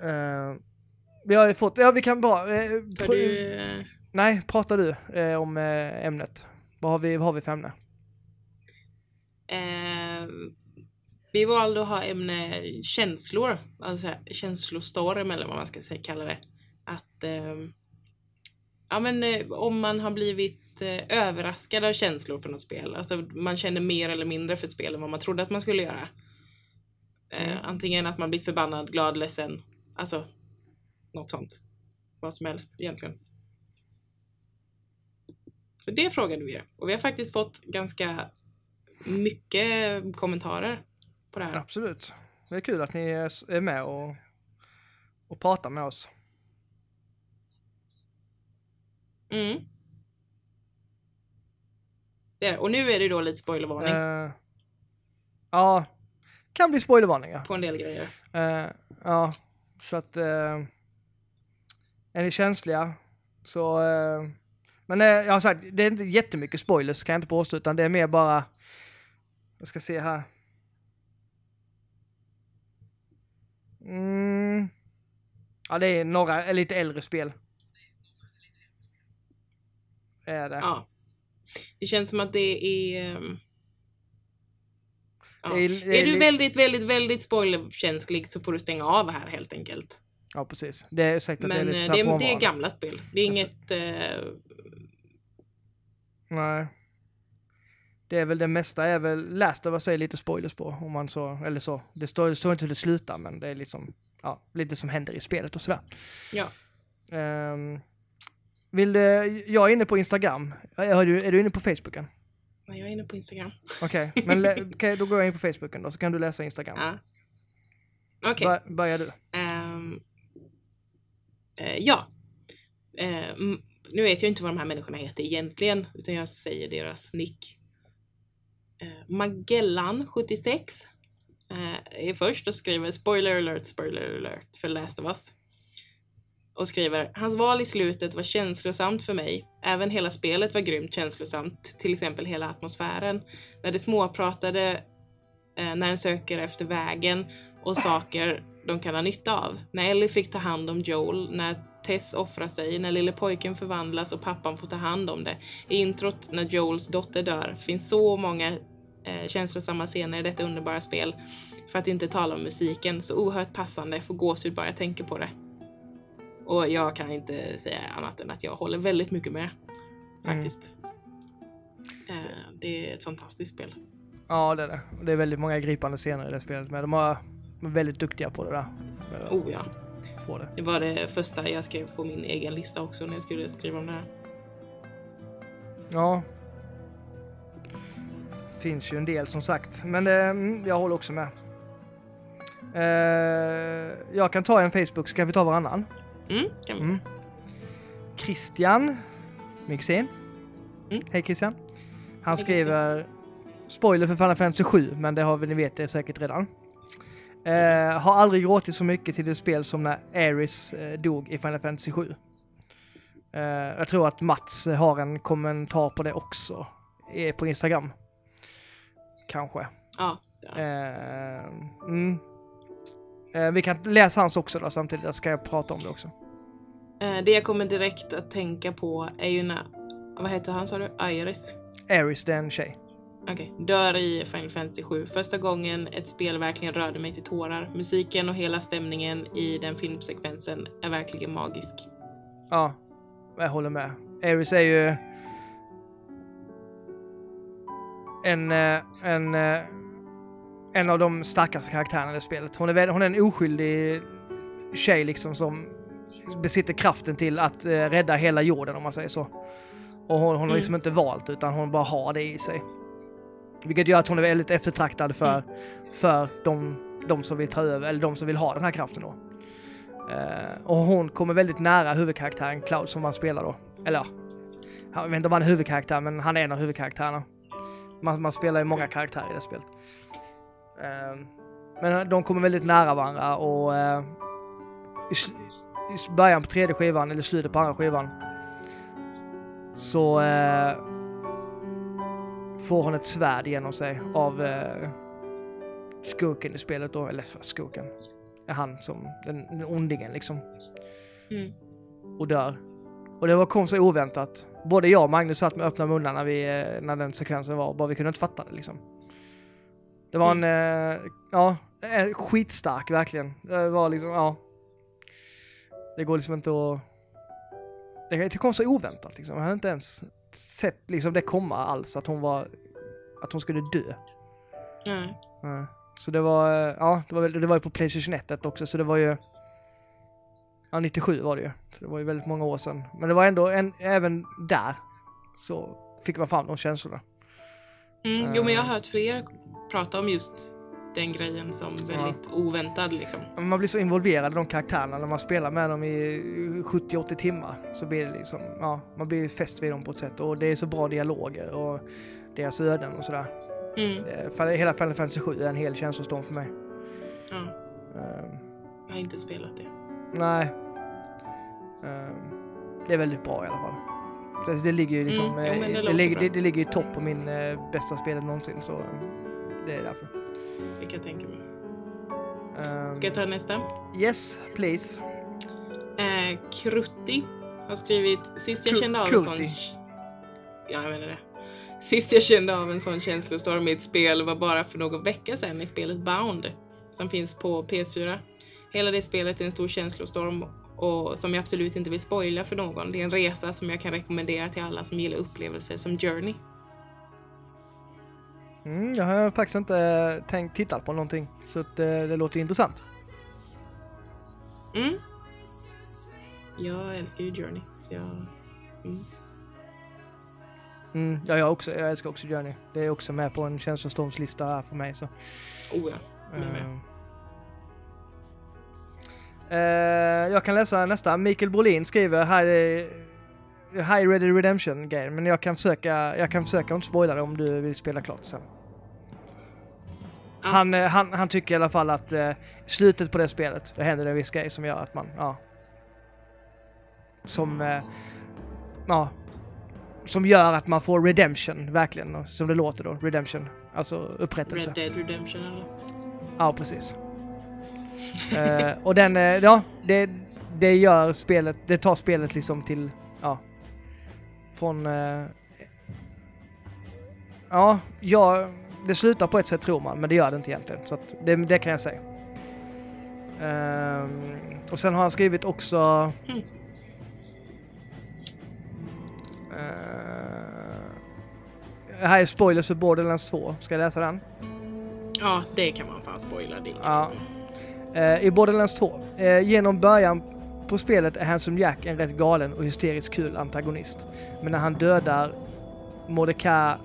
[SPEAKER 1] Ehm, vi har ju fått, ja vi kan bara... eh, pr-
[SPEAKER 2] du, eh,
[SPEAKER 1] Nej, pratar du eh, om eh, ämnet. Vad har, vi, vad har vi för ämne?
[SPEAKER 2] eh, vi valde att ha ämne känslor, alltså känslostorm eller vad man ska säga, kalla det. Att eh, ja, men, eh, om man har blivit eh, överraskad av känslor för något spel, alltså man känner mer eller mindre för ett spel än vad man trodde att man skulle göra.
[SPEAKER 1] Mm.
[SPEAKER 2] Antingen att man blir förbannad, glad, ledsen, alltså något sånt. Vad som helst egentligen. Så det frågade vi er. Och vi har faktiskt fått ganska mycket kommentarer på det här.
[SPEAKER 1] Absolut. Det är kul att ni är med och, och pratar med oss.
[SPEAKER 2] Mm. Det är, och nu är det då lite spoilervarning
[SPEAKER 1] Eh, ja, kan bli spoilervarningar.
[SPEAKER 2] på en del grejer.
[SPEAKER 1] Eh, ja, så att eh, är ni känsliga så... eh, men jag har sagt, det är inte jättemycket spoilers kan jag inte påstå, utan det är mer bara... Jag ska se här. Mm. Ja, det är några lite äldre spel. Är det.
[SPEAKER 2] Ja. Det känns som att det är... ehm, Ja.
[SPEAKER 1] Det är- det är
[SPEAKER 2] du väldigt, väldigt, väldigt spoilerkänslig så får du stänga av här helt enkelt.
[SPEAKER 1] Ja, precis. Det är säkert att
[SPEAKER 2] Men
[SPEAKER 1] det är
[SPEAKER 2] eh,
[SPEAKER 1] lite
[SPEAKER 2] det, är, det är gamla spel. Det är inget... Eh,
[SPEAKER 1] Nej. Det är väl det mesta är väl, Last of Us är lite spoilers på, om man så, eller så. Det står, det står inte hur det slutar, men det är liksom, ja, lite som händer i spelet och sådär.
[SPEAKER 2] ja.
[SPEAKER 1] Ehm, vill du, jag är inne på Instagram. Är du, är du inne på Facebooken?
[SPEAKER 2] Men jag är inne på Instagram.
[SPEAKER 1] Okej, men lä- okej, då går jag in på Facebooken då, så kan du läsa Instagram.
[SPEAKER 2] Ja. Okej.
[SPEAKER 1] Bör, börjar du.
[SPEAKER 2] Ehm, eh, ja. Ehm, nu vet jag inte vad de här människorna heter egentligen, utan jag säger deras nick. Uh, Magellan76 eh, är först och skriver spoiler alert, spoiler alert för Last of Us. Och skriver, hans val i slutet var känslosamt för mig. Även hela spelet var grymt känslosamt, till exempel hela atmosfären. När de småpratade eh, när den söker efter vägen och saker de kan ha nytta av. När Ellie fick ta hand om Joel, när Tess offrar sig, när lille pojken förvandlas och pappan får ta hand om det. I introt när Joels dotter dör finns så många eh, känslosamma scener i detta underbara spel. För att inte tala om musiken, så oerhört passande, får gåshud bara jag tänker på det. Och jag kan inte säga annat än att jag håller väldigt mycket med. Faktiskt. Eh, det är ett fantastiskt spel.
[SPEAKER 1] Ja, det är det. Det är väldigt många gripande scener i det spelet, men de är väldigt duktiga på det där. Med
[SPEAKER 2] Oh ja.
[SPEAKER 1] det.
[SPEAKER 2] Det var det första jag skrev på min egen lista också när jag skulle skriva om det här.
[SPEAKER 1] Ja. Finns ju en del som sagt, men eh, mm, jag håller också med. Eh, jag kan ta en Facebook, så kan vi ta varannan.
[SPEAKER 2] Mm, kan vi.
[SPEAKER 1] Mm. Christian Mygsen.
[SPEAKER 2] Mm.
[SPEAKER 1] Hej Christian. Han
[SPEAKER 2] Hej,
[SPEAKER 1] skriver spoiler för Final Fantasy 7, men det har vi, ni vet det säkert redan. Eh, har aldrig gråtit så mycket till ett spel som när Aris eh, dog i Final Fantasy 7. Eh, jag tror att Mats har en kommentar på det också eh, på Instagram. Kanske.
[SPEAKER 2] Ja. ja.
[SPEAKER 1] Eh, mm. eh, vi kan läsa hans också då samtidigt, där ska jag prata om det också.
[SPEAKER 2] Eh, Det jag kommer direkt att tänka på är ju när, vad heter han sa du? Iris?
[SPEAKER 1] Aris, det är en tjej.
[SPEAKER 2] Okej, dör i Final Fantasy 7. Första gången ett spel verkligen rörde mig till tårar. Musiken och hela stämningen i den filmsekvensen är verkligen magisk.
[SPEAKER 1] Ja, jag håller med. Aris är ju en, eh, en, eh, en av de starkaste karaktärerna i det spelet. Hon är, väl, hon är en oskyldig tjej liksom som besitter kraften till att eh, rädda hela jorden om man säger så. Och hon, hon har
[SPEAKER 2] Mm.
[SPEAKER 1] liksom inte valt utan hon bara har det i sig. Vilket gör att hon är väldigt eftertraktad för, för de, de som vill ta över, eller de som vill ha den här kraften då. Eh, och hon kommer väldigt nära huvudkaraktären Cloud som man spelar då. Eller ja, jag vet inte om han är huvudkaraktär men han är en av huvudkaraktärerna. Man, man spelar ju många karaktärer i det spelet. Eh, men de kommer väldigt nära varandra och eh, i, början på tredje skivan, eller slutet på andra skivan, så eh, får hon ett svärd genom sig av eh, skurken i spelet då, eller skurken, är han som den, den ondingen liksom,
[SPEAKER 2] Mm.
[SPEAKER 1] och dör. Och det var så oväntat. Både jag och Magnus satt med öppna munnar när, vi, eh, när den sekvensen var, bara vi kunde inte fatta det liksom. Det var en, eh, ja, skitstark verkligen. Det var liksom, ja. Det går liksom inte att... Det, kom så oväntat liksom. Jag hade inte ens sett liksom det komma alls, att hon var... Att hon skulle dö.
[SPEAKER 2] Nej.
[SPEAKER 1] Nej. Så det var, eh, ja, det var, det var ju på Playstation 1 också, så det var ju... Ja, 97 var det ju. Så det var ju väldigt många år sedan. Men det var ändå, en, även där, så fick man fram de känslorna.
[SPEAKER 2] Mm. Jo, men jag har hört fler prata om just den grejen som väldigt oväntad liksom.
[SPEAKER 1] Man blir så involverad i de karaktärerna när man spelar med dem i 70-80 timmar. Så blir det liksom, ja, man blir fäst vid dem på ett sätt. Och det är så bra dialoger och deras öden och sådär.
[SPEAKER 2] Mm.
[SPEAKER 1] Eh, Hela Final Fantasy 7 är en hel känslostorm för mig.
[SPEAKER 2] Ja.
[SPEAKER 1] Eh,
[SPEAKER 2] Jag har inte spelat det.
[SPEAKER 1] Nej. Ehm, det är väldigt bra i alla fall. Det, det ligger ju liksom...
[SPEAKER 2] Mm, jo,
[SPEAKER 1] eh,
[SPEAKER 2] det
[SPEAKER 1] det,
[SPEAKER 2] låter
[SPEAKER 1] ligger, det, det ligger i topp på min eh, bästa spel någonsin så eh, det är därför.
[SPEAKER 2] Det kan jag tänka mig.
[SPEAKER 1] Ehm,
[SPEAKER 2] Ska jag ta nästa?
[SPEAKER 1] Yes, please.
[SPEAKER 2] Eh, Krutti har skrivit Sist jag
[SPEAKER 1] Ku-
[SPEAKER 2] kände av en sån... Ja, jag menar det. Sist jag kände av en sån känslostorm i ett spel var bara för någon vecka sedan i spelet Bound. Som finns på PS4. hela det spelet är en stor känslostorm och som jag absolut inte vill spoila för någon. Det är en resa som jag kan rekommendera till alla som gillar upplevelser som Journey.
[SPEAKER 1] Mm, jag har faktiskt inte tänkt titta på någonting, så att, eh, det låter intressant.
[SPEAKER 2] Mm. Jag älskar ju Journey, så jag... Mm.
[SPEAKER 1] Mm, ja, jag, också, jag älskar också Journey. Det är också med på en känslostormslista här för mig. Så.
[SPEAKER 2] Oh ja, jag med.
[SPEAKER 1] Eh, eh, jag kan läsa nästa. Mikael Brolin skriver High, High Ready Redemption game, men jag kan försöka, jag kan försöka inte spoila det om du vill spela klart sen.
[SPEAKER 2] Ja.
[SPEAKER 1] Han, eh, han, han tycker i alla fall att eh, slutet på det spelet, det händer en viss grej som gör att man, ja. Som, eh, ja. Som gör att man får redemption, verkligen. Som det låter då, redemption. Alltså upprättelse.
[SPEAKER 2] Red Dead Redemption eller?
[SPEAKER 1] Ja, precis. Eh, och den, eh, ja, det, det gör spelet, det tar spelet liksom till, ja, från, eh, ja, ja, det slutar på ett sätt tror man, men det gör det inte egentligen. Så att det, det kan jag säga. Ehm, och sen har han skrivit också...
[SPEAKER 2] Mm.
[SPEAKER 1] Eh, här är spoilers för Borderlands 2. Ska jag läsa den?
[SPEAKER 2] Ja, det kan man fan spoila. Det
[SPEAKER 1] Ja. Eh, I Borderlands 2. Eh, genom början på spelet är Handsome Jack en rätt galen och hysteriskt kul antagonist. Men när han dödar Mordecai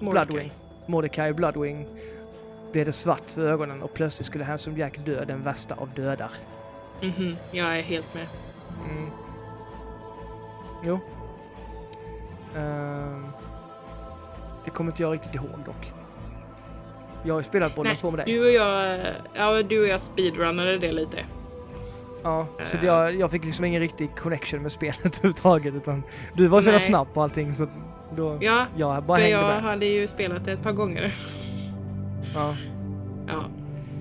[SPEAKER 1] Bloodwing, Mordecai Bloodwing blir det svart för ögonen och plötsligt skulle Handsome Jack dö den värsta av dödar.
[SPEAKER 2] Mhm, jag är helt med.
[SPEAKER 1] Mm. Jo. Ehm, det kommer inte jag riktigt ihåg dock. Jag har ju spelat Borderlands 2 med dig.
[SPEAKER 2] du och jag, ja, du och jag speedrunnade det lite.
[SPEAKER 1] Ja, så jag, jag fick liksom ingen riktig connection med spelet överhuvudtaget utan du var så jävla snabb på allting så då
[SPEAKER 2] Ja,
[SPEAKER 1] jag bara hängde
[SPEAKER 2] jag
[SPEAKER 1] med.
[SPEAKER 2] hade ju spelat det ett par gånger.
[SPEAKER 1] Ja.
[SPEAKER 2] Ja.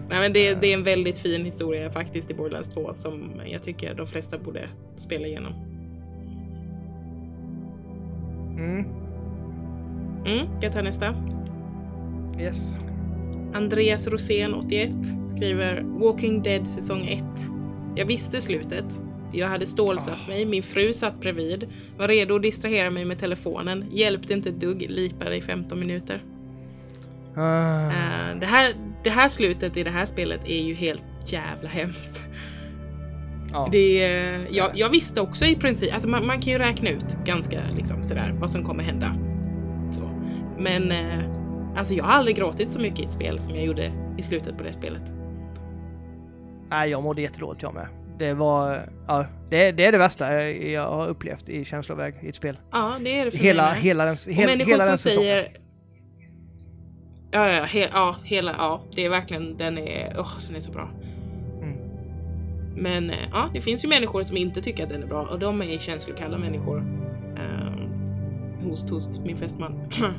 [SPEAKER 2] Nej, men det, det är en väldigt fin historia faktiskt i Borderlands 2 som jag tycker de flesta borde spela igenom.
[SPEAKER 1] Mm.
[SPEAKER 2] Mm, ska jag ta nästa?
[SPEAKER 1] Yes.
[SPEAKER 2] Andreas Rosén 81 skriver Walking Dead säsong 1. Jag visste slutet. Jag hade stålsatt
[SPEAKER 1] Ah.
[SPEAKER 2] mig, min fru satt bredvid, var redo att distrahera mig med telefonen, hjälpte inte ett dugg, lipade i 15 minuter.
[SPEAKER 1] Ah.
[SPEAKER 2] Eh, det, här, det här slutet i det här spelet är ju helt jävla hemskt.
[SPEAKER 1] ja.
[SPEAKER 2] Det, är- jag, jag visste också i princip, alltså man, man kan ju räkna ut ganska liksom sådär vad som kommer hända. Så. Men eh, alltså jag har aldrig gråtit så mycket i ett spel som jag gjorde i slutet på det spelet.
[SPEAKER 1] Nej, jag mådde jättedåligt jag med. Det var, ja, det, det är det värsta jag har upplevt i känsloväg i ett spel.
[SPEAKER 2] Ja, det är det för
[SPEAKER 1] Hela,
[SPEAKER 2] mig med.
[SPEAKER 1] hela den, hel, hela den säsongen.
[SPEAKER 2] säger... Ja, ja, he, ja, hela, ja, det är verkligen, den är, åh, den är så bra.
[SPEAKER 1] Mm.
[SPEAKER 2] Men eh, ja, det finns ju människor som inte tycker att den är bra och de är känslokalla människor. Uh, host, host, min fästman.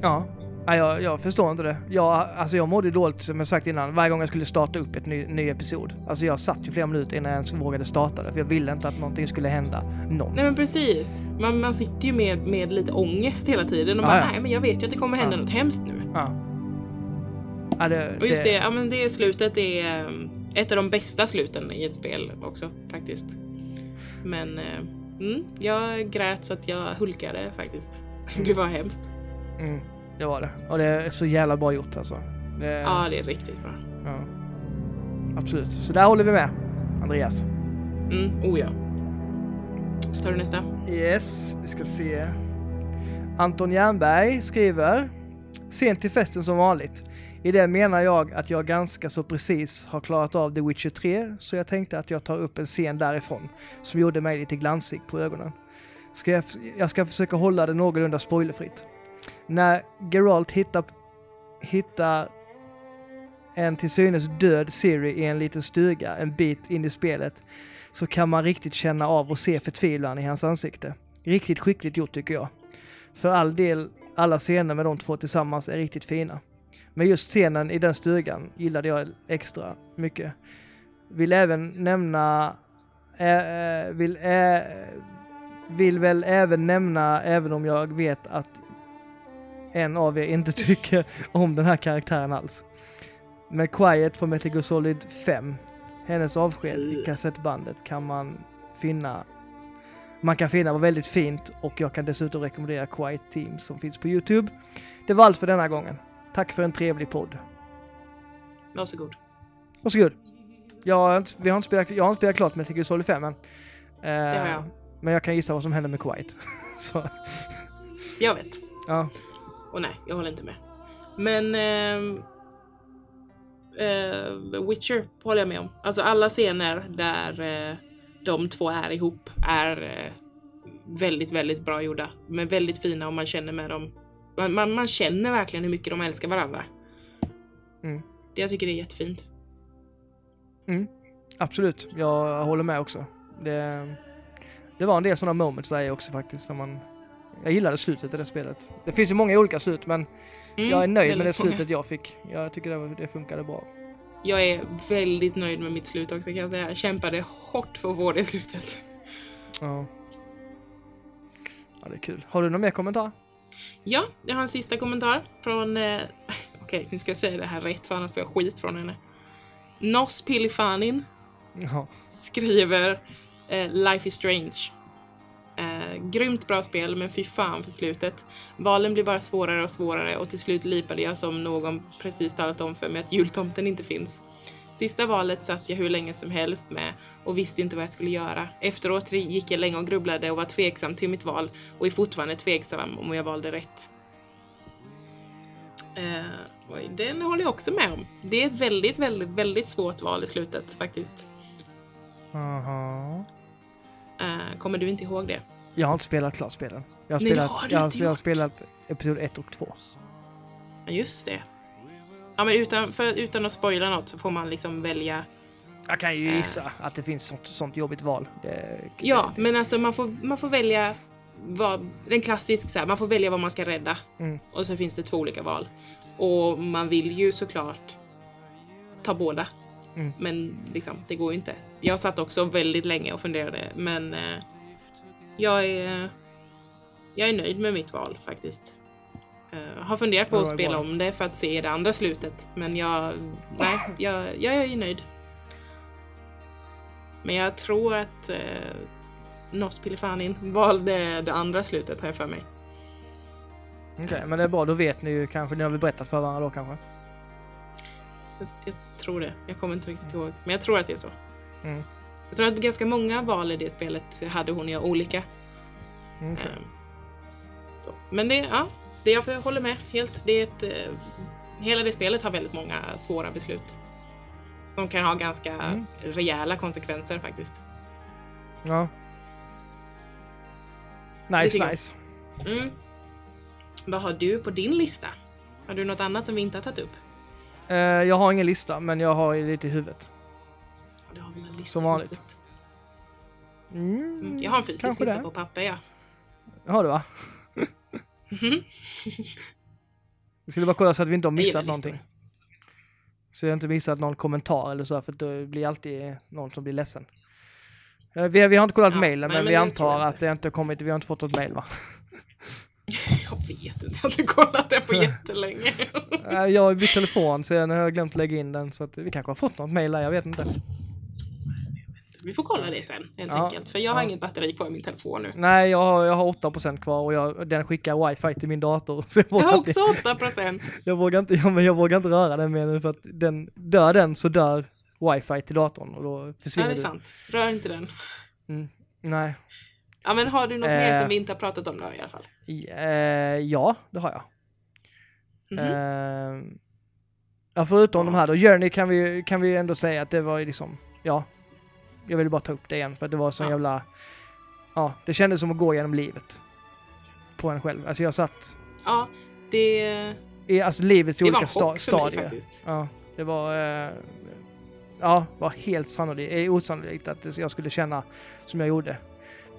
[SPEAKER 1] Ja. Nej, jag, jag förstår inte det. Jag, alltså jag mådde dåligt som jag sagt innan varje gång jag skulle starta upp ett ny, ny episod. Alltså jag satt ju flera minuter innan jag ens vågade starta det för jag ville inte att någonting skulle hända någon.
[SPEAKER 2] nej men precis, man, man sitter ju med, med lite ångest hela tiden och
[SPEAKER 1] Ja,
[SPEAKER 2] bara
[SPEAKER 1] ja.
[SPEAKER 2] nej men jag vet ju att det kommer hända
[SPEAKER 1] Ja.
[SPEAKER 2] något hemskt nu.
[SPEAKER 1] Ja. Ja, det,
[SPEAKER 2] Och just det, ja men det slutet är um, ett av de bästa sluten i ett spel också faktiskt. Men eh, mm, jag grät så att jag hulkade faktiskt. Det var hemskt.
[SPEAKER 1] Mm, det var det. Och det är så jävla bra gjort alltså. Det,
[SPEAKER 2] Ja, det är riktigt bra.
[SPEAKER 1] ja. Absolut. Så där håller vi med, Andreas.
[SPEAKER 2] Mm, oh ja. Tar du nästa?
[SPEAKER 1] Yes, vi ska se. Anton Jernberg skriver Sent till festen som vanligt. I det menar jag att jag ganska så precis har klarat av The Witcher 3, så jag tänkte att jag tar upp en scen därifrån som gjorde mig lite glansig på ögonen. Ska jag, jag ska försöka hålla det någorlunda spoilerfritt. När Geralt hittar, hittar en till synes död Siri i en liten stuga en bit in i spelet så kan man riktigt känna av och se förtvivlan i hans ansikte. Riktigt skickligt gjort tycker jag. För all del, alla scener med de två tillsammans är riktigt fina. Men just scenen i den stugan gillade jag extra mycket. Vill även nämna... Äh, vill, äh, vill väl även nämna, även om jag vet att en av er inte tycker om den här karaktären alls. Men Quiet från Metal Gear Solid 5 hennes avsked i kassettbandet kan man finna man kan finna var väldigt fint och jag kan dessutom rekommendera Quiet Team som finns på Youtube. Det var allt för denna gången. Tack för en trevlig podd.
[SPEAKER 2] Varsågod.
[SPEAKER 1] Varsågod. Jag har inte, vi har inte spelat, jag har inte spelat klart med Metal Solid 5 än.
[SPEAKER 2] Det har jag.
[SPEAKER 1] Men jag kan gissa vad som händer med Quiet. Så,
[SPEAKER 2] Jag vet.
[SPEAKER 1] ja.
[SPEAKER 2] Och nej, jag håller inte med. Men... ehm, eh, Witcher håller jag med om. Alltså alla scener där eh, de två är ihop är eh, väldigt, väldigt bra gjorda. Men väldigt fina och man känner med dem. Man, man, man känner verkligen hur mycket de älskar varandra.
[SPEAKER 1] Mm.
[SPEAKER 2] Det jag tycker det är jättefint.
[SPEAKER 1] Absolut, jag håller med också. Det, det var en del sådana moments där också faktiskt. När man, jag gillade slutet i det spelet. Det finns ju många olika slut men
[SPEAKER 2] Mm,
[SPEAKER 1] jag är nöjd med det
[SPEAKER 2] många.
[SPEAKER 1] slutet jag fick. Jag tycker det, det funkade bra.
[SPEAKER 2] Jag är väldigt nöjd med mitt slut också kan jag säga. Jag kämpade hårt för att få det slutet.
[SPEAKER 1] Ja. Ja, det är kul. Har du någon mer kommentar?
[SPEAKER 2] Ja, jag har en sista kommentar från... Eh, Okej, nu ska jag säga det här rätt för annars får jag skit från henne. Nos Pilifanin
[SPEAKER 1] Ja.
[SPEAKER 2] skriver eh, Life is Strange. Grymt bra spel, men fy fan för slutet. Valen blir bara svårare och svårare och till slut lipade jag som någon precis talat om för mig att jultomten inte finns. Sista valet satt jag hur länge som helst med och visste inte vad jag skulle göra. Efteråt gick jag länge och grubblade och var tveksam till mitt val och är fortfarande tveksam om jag valde rätt. Eh, oj, den håller jag också med om. Det är ett väldigt, väldigt, väldigt svårt val i slutet faktiskt.
[SPEAKER 1] Aha.
[SPEAKER 2] Eh, kommer du inte ihåg det?
[SPEAKER 1] Jag har inte spelat klart spelen. Jag har
[SPEAKER 2] Nej,
[SPEAKER 1] spelat,
[SPEAKER 2] har
[SPEAKER 1] jag, har- jag har spelat episod 1 och 2.
[SPEAKER 2] Ja, just det. Ja, men utan, för, utan att spoila något så får man liksom välja.
[SPEAKER 1] Jag kan ju
[SPEAKER 2] Äh.
[SPEAKER 1] gissa att det finns sånt, sånt jobbigt val. Det,
[SPEAKER 2] Ja,
[SPEAKER 1] det,
[SPEAKER 2] men alltså man får, man får välja vad, den klassisk så här, man får välja vad man ska rädda.
[SPEAKER 1] Mm.
[SPEAKER 2] Och så finns det två olika val. Och man vill ju såklart ta båda.
[SPEAKER 1] Mm.
[SPEAKER 2] Men liksom, det går ju inte. Jag satt också väldigt länge och funderade, men eh, jag är jag är nöjd med mitt val faktiskt. Eh, har funderat på att spela om det för att se det andra slutet, men jag, nej, jag, jag är nöjd. Men jag tror att eh, Nos Pilifanin valde det andra slutet har jag för mig.
[SPEAKER 1] Okej, men det är bra. Då vet ni ju kanske. Ni har väl berättat för varandra då kanske?
[SPEAKER 2] Jag, jag tror det. Jag kommer inte riktigt ihåg. Men jag tror att det är så.
[SPEAKER 1] Mm.
[SPEAKER 2] Jag tror att ganska många val i det spelet hade hon och jag olika.
[SPEAKER 1] Okej.
[SPEAKER 2] Ehm, så. Men det, ja, det jag håller med helt. Det är ett, eh, hela det spelet har väldigt många svåra beslut. Som kan ha ganska
[SPEAKER 1] Mm.
[SPEAKER 2] rejäla konsekvenser faktiskt.
[SPEAKER 1] Ja. Nice, nice.
[SPEAKER 2] Mm. Vad har du på din lista? Har du något annat som vi inte har tagit upp?
[SPEAKER 1] Eh, jag har ingen lista, men jag har lite i huvudet.
[SPEAKER 2] Du har väl en lista
[SPEAKER 1] Som vanligt. Mm,
[SPEAKER 2] Mm. Jag har en fysisk lista
[SPEAKER 1] det.
[SPEAKER 2] på papper, ja.
[SPEAKER 1] Har du va? Jag skulle bara kolla så att vi inte har missat någonting. Så jag inte missat någon kommentar eller så, för då blir alltid någon som blir ledsen. Eh, Vi, vi har inte kollat
[SPEAKER 2] Ja,
[SPEAKER 1] mejlen,
[SPEAKER 2] nej,
[SPEAKER 1] men,
[SPEAKER 2] men
[SPEAKER 1] vi
[SPEAKER 2] det
[SPEAKER 1] antar att det inte har kommit, vi har inte fått något mejl va?
[SPEAKER 2] Jag vet inte, jag har inte kollat det på jättelänge.
[SPEAKER 1] Eh, Jag har bytt telefon så jag har glömt lägga in den så att vi kanske har fått något mejl där, jag vet inte.
[SPEAKER 2] Vi får kolla det sen helt
[SPEAKER 1] Ja,
[SPEAKER 2] enkelt. För jag har
[SPEAKER 1] ja.
[SPEAKER 2] inget batteri kvar i min telefon nu.
[SPEAKER 1] Nej, jag har, jag har 8% kvar och jag, den skickar wifi till min dator. Så jag,
[SPEAKER 2] Jag har också 8 procent.
[SPEAKER 1] jag, vågar inte, ja, men jag vågar inte röra den mer nu för att den, dör den så dör wifi till datorn och då
[SPEAKER 2] Ja,
[SPEAKER 1] försvinner
[SPEAKER 2] det är
[SPEAKER 1] du.
[SPEAKER 2] sant. Rör inte den.
[SPEAKER 1] Mm, nej.
[SPEAKER 2] Ja, men har du något mer
[SPEAKER 1] Eh.
[SPEAKER 2] som vi inte har pratat om då i alla fall?
[SPEAKER 1] Eh, ja, det har jag.
[SPEAKER 2] Mhm.
[SPEAKER 1] Eh, ja, förutom de här då, Journey kan vi, kan vi ändå säga att det var ju liksom, ja. Jag ville bara ta upp det igen för att det var så
[SPEAKER 2] Ja.
[SPEAKER 1] jävla, ja, det kändes som att gå genom livet. På en själv. Alltså jag satt
[SPEAKER 2] Ja, det,
[SPEAKER 1] i alltså livets olika sta-
[SPEAKER 2] mig
[SPEAKER 1] stadier.
[SPEAKER 2] faktiskt.
[SPEAKER 1] Ja, det var, eh, ja, var helt sannolikt, eh, osannolikt att jag skulle känna som jag gjorde.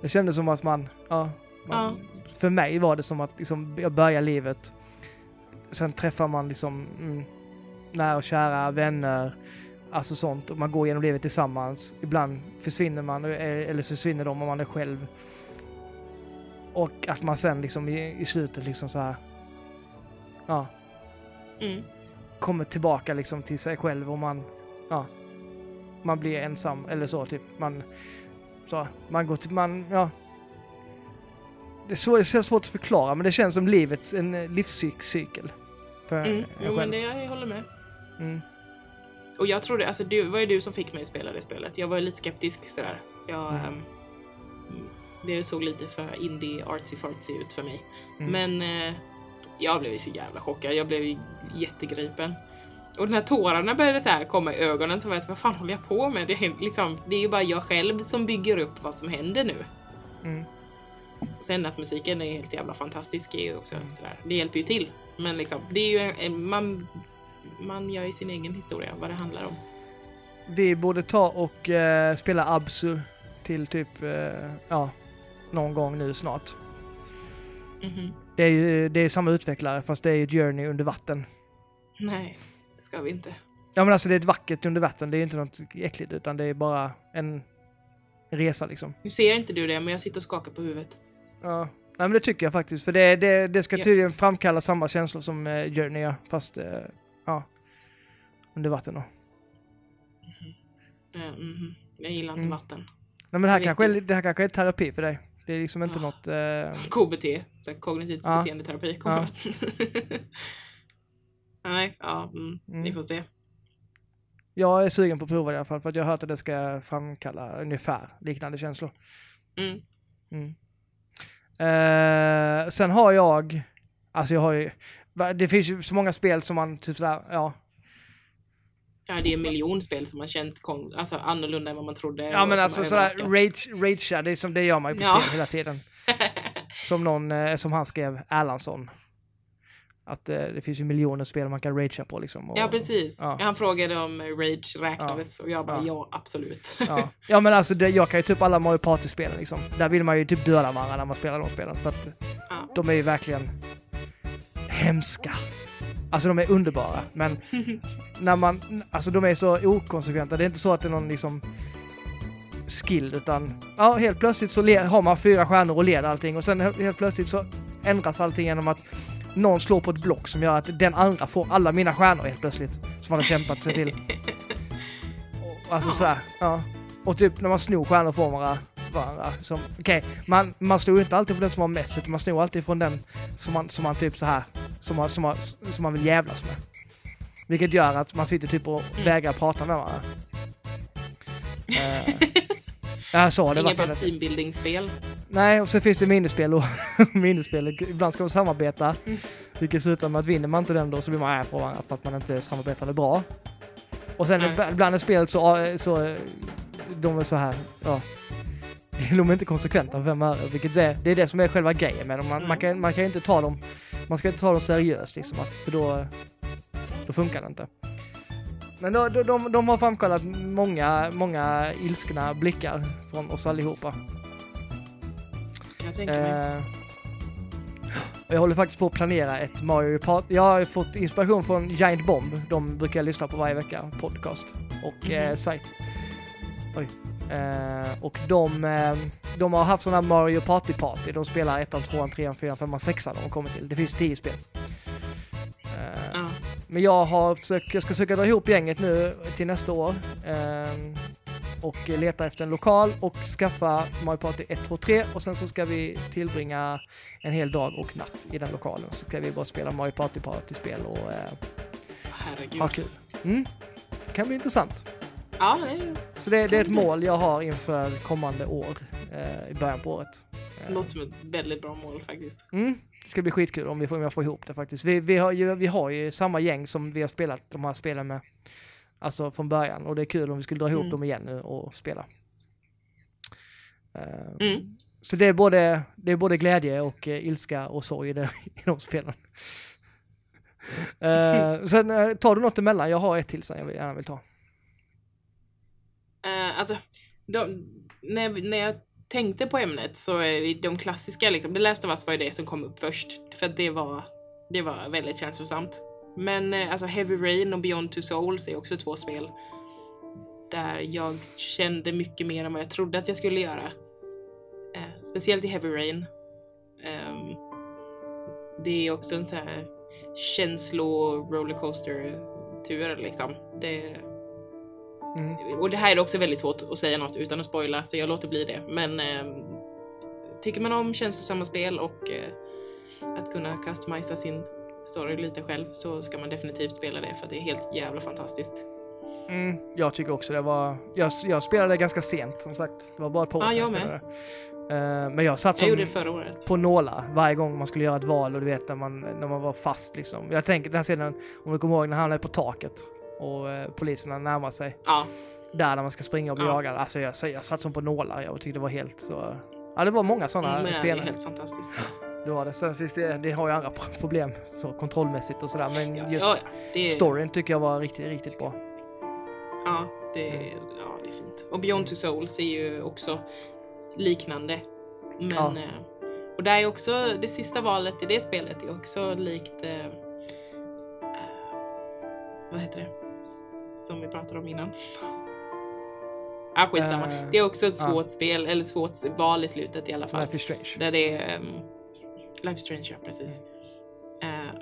[SPEAKER 1] Det kändes som att man, ja, man, för mig var det som att liksom, jag börjar livet, sen träffar man liksom mm, nära och kära vänner, alltså sånt, och man går genom livet tillsammans. Ibland försvinner man, eh, eller så försvinner de om man är själv. Och att man sen liksom i, i slutet liksom så här, ja,
[SPEAKER 2] Mm.
[SPEAKER 1] kommer tillbaka liksom till sig själv och man, ja. man blir ensam eller så typ. Man, så, man går till, man, ja. Det är, svår, det är svårt att förklara men det känns som livets, en livscykel. För
[SPEAKER 2] Mm.
[SPEAKER 1] en
[SPEAKER 2] Jo, men
[SPEAKER 1] själv.
[SPEAKER 2] det, jag håller med.
[SPEAKER 1] Mm.
[SPEAKER 2] Och jag trodde, alltså det var ju du som fick mig att spela det spelet. Jag var lite skeptisk sådär. Jag,
[SPEAKER 1] Mm.
[SPEAKER 2] ehm, det såg lite för indie artsy fartsy ut för mig.
[SPEAKER 1] Mm.
[SPEAKER 2] Men eh, jag blev ju så jävla chockad. Jag blev ju jättegripen. Och när tårarna började så här komma i ögonen så var jag vad fan håller jag på med? Det är, liksom, det är ju bara jag själv som bygger upp vad som händer nu.
[SPEAKER 1] Mm.
[SPEAKER 2] Sen att musiken är helt jävla fantastisk är ju också sådär. Det hjälper ju till. Men liksom, det är ju en, en, man, man gör ju sin egen historia, vad det handlar om.
[SPEAKER 1] Vi borde ta och eh, spela Absu till typ, eh, ja, någon gång nu snart.
[SPEAKER 2] Mhm.
[SPEAKER 1] Det är ju det är samma utvecklare fast det är ju Journey under vatten.
[SPEAKER 2] Nej, det ska vi inte.
[SPEAKER 1] Ja men alltså det är ett vackert under vatten, det är inte något äckligt utan det är bara en resa liksom.
[SPEAKER 2] Nu ser inte du det, men jag sitter och skakar på huvudet.
[SPEAKER 1] Ja. Nej men det tycker jag faktiskt, för det, det, det ska tydligen framkalla samma känslor som eh, Journey fast eh, ja, under vatten då.
[SPEAKER 2] Eh, mhm. Jag gillar inte
[SPEAKER 1] Mm.
[SPEAKER 2] vatten.
[SPEAKER 1] Nej men det här, kanske är, det här kanske är terapi för dig. Det är liksom inte
[SPEAKER 2] Ah.
[SPEAKER 1] något... Eh,
[SPEAKER 2] KBT, så kognitivt
[SPEAKER 1] Ja.
[SPEAKER 2] beteendeterapi. kommer Nej, ja, mm, vi
[SPEAKER 1] Mm.
[SPEAKER 2] får se.
[SPEAKER 1] jag är sugen på att prova det i alla fall för att jag har hört att det ska framkalla ungefär liknande känslor.
[SPEAKER 2] Mm.
[SPEAKER 1] Mm. Eh, sen har jag, alltså jag har ju, det finns ju så många spel som man typ sådär, ja.
[SPEAKER 2] Ja, det är en miljon spel som har känt kon- alltså, annorlunda än vad man trodde.
[SPEAKER 1] Ja men alltså sådär rage, ragea, det är som det gör man ju på
[SPEAKER 2] Ja.
[SPEAKER 1] spel hela tiden. Som någon, eh, som han skrev, Erlandsson. Att eh, det finns ju miljoner spel man kan ragea på liksom. Och,
[SPEAKER 2] Ja, precis.
[SPEAKER 1] Ja.
[SPEAKER 2] Han frågade om Rage räknades och jag bara
[SPEAKER 1] Ja.
[SPEAKER 2] ja, absolut.
[SPEAKER 1] Ja. ja men alltså det, jag kan ju typ alla Mario Party-spelen liksom. Där vill man ju typ döda varandra när man spelar de spelen. För att
[SPEAKER 2] Ja.
[SPEAKER 1] de är ju verkligen hemska. Alltså de är underbara, men när man, alltså de är så okonsekventa. Det är inte så att det är någon liksom skill, utan ja, helt plötsligt så har man fyra stjärnor och leder allting och sen he- helt plötsligt så ändras allting genom att någon slår på ett block som gör att den andra får alla mina stjärnor helt plötsligt. Som man har kämpat sig till. Alltså
[SPEAKER 2] Ja.
[SPEAKER 1] sådär, ja. Och typ när man snor stjärnor från varandra. varandra som, okej, man, man snor inte alltid från den som har mest, utan man snor alltid från den som man, som man typ så här som man, som, man, som man vill jävlas med. Vilket gör att man sitter typ och
[SPEAKER 2] Mm.
[SPEAKER 1] vägrar prata med varandra. Uh, jag sa det
[SPEAKER 2] Inget bra teambuilding-spel.
[SPEAKER 1] Nej, och så finns det minispel och minispel. Ibland ska man samarbeta.
[SPEAKER 2] Mm.
[SPEAKER 1] Vilket slutar med att vinner man inte den då så blir man arg på varandra för att man inte samarbetade bra. Och sen
[SPEAKER 2] Nej.
[SPEAKER 1] ibland i spelet så, så de är så här, ja. De är inte konsekventa för fem öre, vilket är, det är det som är själva grejen med dem. Man,
[SPEAKER 2] Mm.
[SPEAKER 1] man, kan, man kan inte ta dem, man ska inte ta dem seriöst liksom, att- för då, då funkar det inte. Men då, de, de, de har framkallat många, många ilskna blickar från oss allihopa.
[SPEAKER 2] Jag.
[SPEAKER 1] Eh, jag håller faktiskt på att planera ett Mario Party. Jag har fått inspiration från Giant Bomb. De brukar jag lyssna på varje vecka, podcast och eh,
[SPEAKER 2] Mhm.
[SPEAKER 1] sajt. Oj. Eh, och de, eh, de har haft sådana Mario Party Party. De spelar ettan, tvåan, trean, fyran, femman, sexan de kommer till. Det finns tio spel. Eh,
[SPEAKER 2] Ja.
[SPEAKER 1] men jag har försökt, jag ska försöka dra ihop gänget nu till nästa år. och leta efter en lokal och skaffa Mario Party 1, 2, 3 och sen så ska vi tillbringa en hel dag och natt i den lokalen. Så ska vi bara spela Mario Party Party-spel och ha kul. Mm. Det kan bli intressant.
[SPEAKER 2] Ja, det
[SPEAKER 1] Så det, det är ett mål jag har inför kommande år eh, i början på året.
[SPEAKER 2] Låter som ett väldigt bra mål faktiskt.
[SPEAKER 1] Mm. Det ska bli skitkul om, vi får, om jag får ihop det faktiskt. Vi, vi, har ju, vi har ju samma gäng som vi har spelat de här spelen med. Alltså från början. Och det är kul om vi skulle dra ihop
[SPEAKER 2] Mm.
[SPEAKER 1] dem igen nu och spela. Eh,
[SPEAKER 2] Mm.
[SPEAKER 1] Så det är, både, det är både glädje och eh, ilska och sorg i, det, i de spelen. Eh, sen eh, tar du något emellan? Jag har ett till som jag vill- gärna vill ta.
[SPEAKER 2] Eh, alltså, de, när, när jag tänkte på ämnet så är de klassiska, liksom, The Last of Us var ju det som kom upp först. För att det var, det var väldigt känslosamt. Men eh, alltså Heavy Rain och Beyond Two Souls är också två spel där jag kände mycket mer än vad jag trodde att jag skulle göra. Eh, speciellt i Heavy Rain. Um, det är också en sån här känslo rollercoaster tur liksom. Det,
[SPEAKER 1] Mm.
[SPEAKER 2] Och det här är också väldigt svårt att säga något utan att spoila, så jag låter bli det. Men eh, tycker man om känslosamma spel och eh, att kunna customisa sin story lite själv så ska man definitivt spela det för det är helt jävla fantastiskt.
[SPEAKER 1] Mm, jag tycker också det var... Jag, jag spelade ganska sent som sagt. Det var bara ett par år sedan jag
[SPEAKER 2] jag
[SPEAKER 1] spelade. Eh, men jag satt
[SPEAKER 2] Jag
[SPEAKER 1] som
[SPEAKER 2] gjorde det förra året.
[SPEAKER 1] på nålar varje gång man skulle göra ett val och du vet när man, när man var fast liksom. Jag tänker den här scenen, om du kommer ihåg, när han är på taket och eh, poliserna närmar sig.
[SPEAKER 2] Ja,
[SPEAKER 1] Där när man ska springa och bli
[SPEAKER 2] Ja.
[SPEAKER 1] jagad. Alltså jag, jag satt som på nålar. Jag tyckte det var helt så... Ja det var många sådana
[SPEAKER 2] men det är
[SPEAKER 1] scener.
[SPEAKER 2] helt fantastiskt.
[SPEAKER 1] Det var det. Sen finns det, det har ju andra pro- problem så kontrollmässigt och sådär. Men
[SPEAKER 2] Ja,
[SPEAKER 1] just
[SPEAKER 2] ja, det
[SPEAKER 1] storyn tycker jag var riktigt, riktigt bra.
[SPEAKER 2] Ja, det är, ja, det är fint. Och Beyond Two Souls är ju också liknande. Men,
[SPEAKER 1] Ja.
[SPEAKER 2] eh, och där är också, det sista valet i det spelet är också likt, eh, eh, vad heter det, som vi pratade om innan. Ah, skitsamma.
[SPEAKER 1] Eh,
[SPEAKER 2] det är också ett svårt spel, eller svårt val i slutet i alla fall.
[SPEAKER 1] Life is Strange.
[SPEAKER 2] Där det är um, Life is Strange, ja precis. Eh,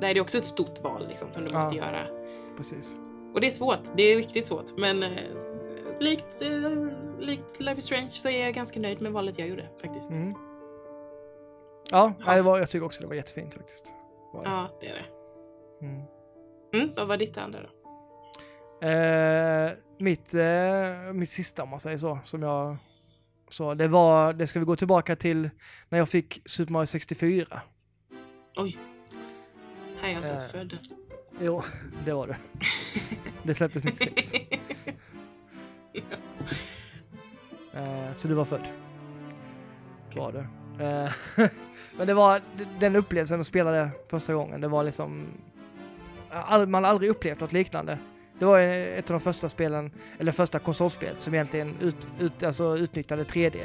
[SPEAKER 2] där är det också ett stort val liksom, som du måste göra.
[SPEAKER 1] Precis.
[SPEAKER 2] Och det är svårt, det är riktigt svårt. Men eh, likt, likt Life is Strange så är jag ganska nöjd med valet jag gjorde faktiskt.
[SPEAKER 1] Mm. Ja, det var, jag tycker också det var jättefint faktiskt. Var det.
[SPEAKER 2] Ja, det är det.
[SPEAKER 1] Mm.
[SPEAKER 2] Mm, vad var ditt andra då?
[SPEAKER 1] Eh, mitt, eh, mitt sista om man säger så, som jag sa, det var, det ska vi gå tillbaka till när jag fick Super Mario 64.
[SPEAKER 2] Oj. Här är jag inte ens
[SPEAKER 1] Eh.
[SPEAKER 2] född.
[SPEAKER 1] Jo, det var det. Det släpptes 96. Eh, så du var född. Var du. Eh, Men det var den upplevelsen att spela det första gången. Det var liksom... all- Man har aldrig upplevt något liknande. Det var ett av de första spelen, eller första konsolspel som egentligen ut, ut, alltså utnyttjade 3D.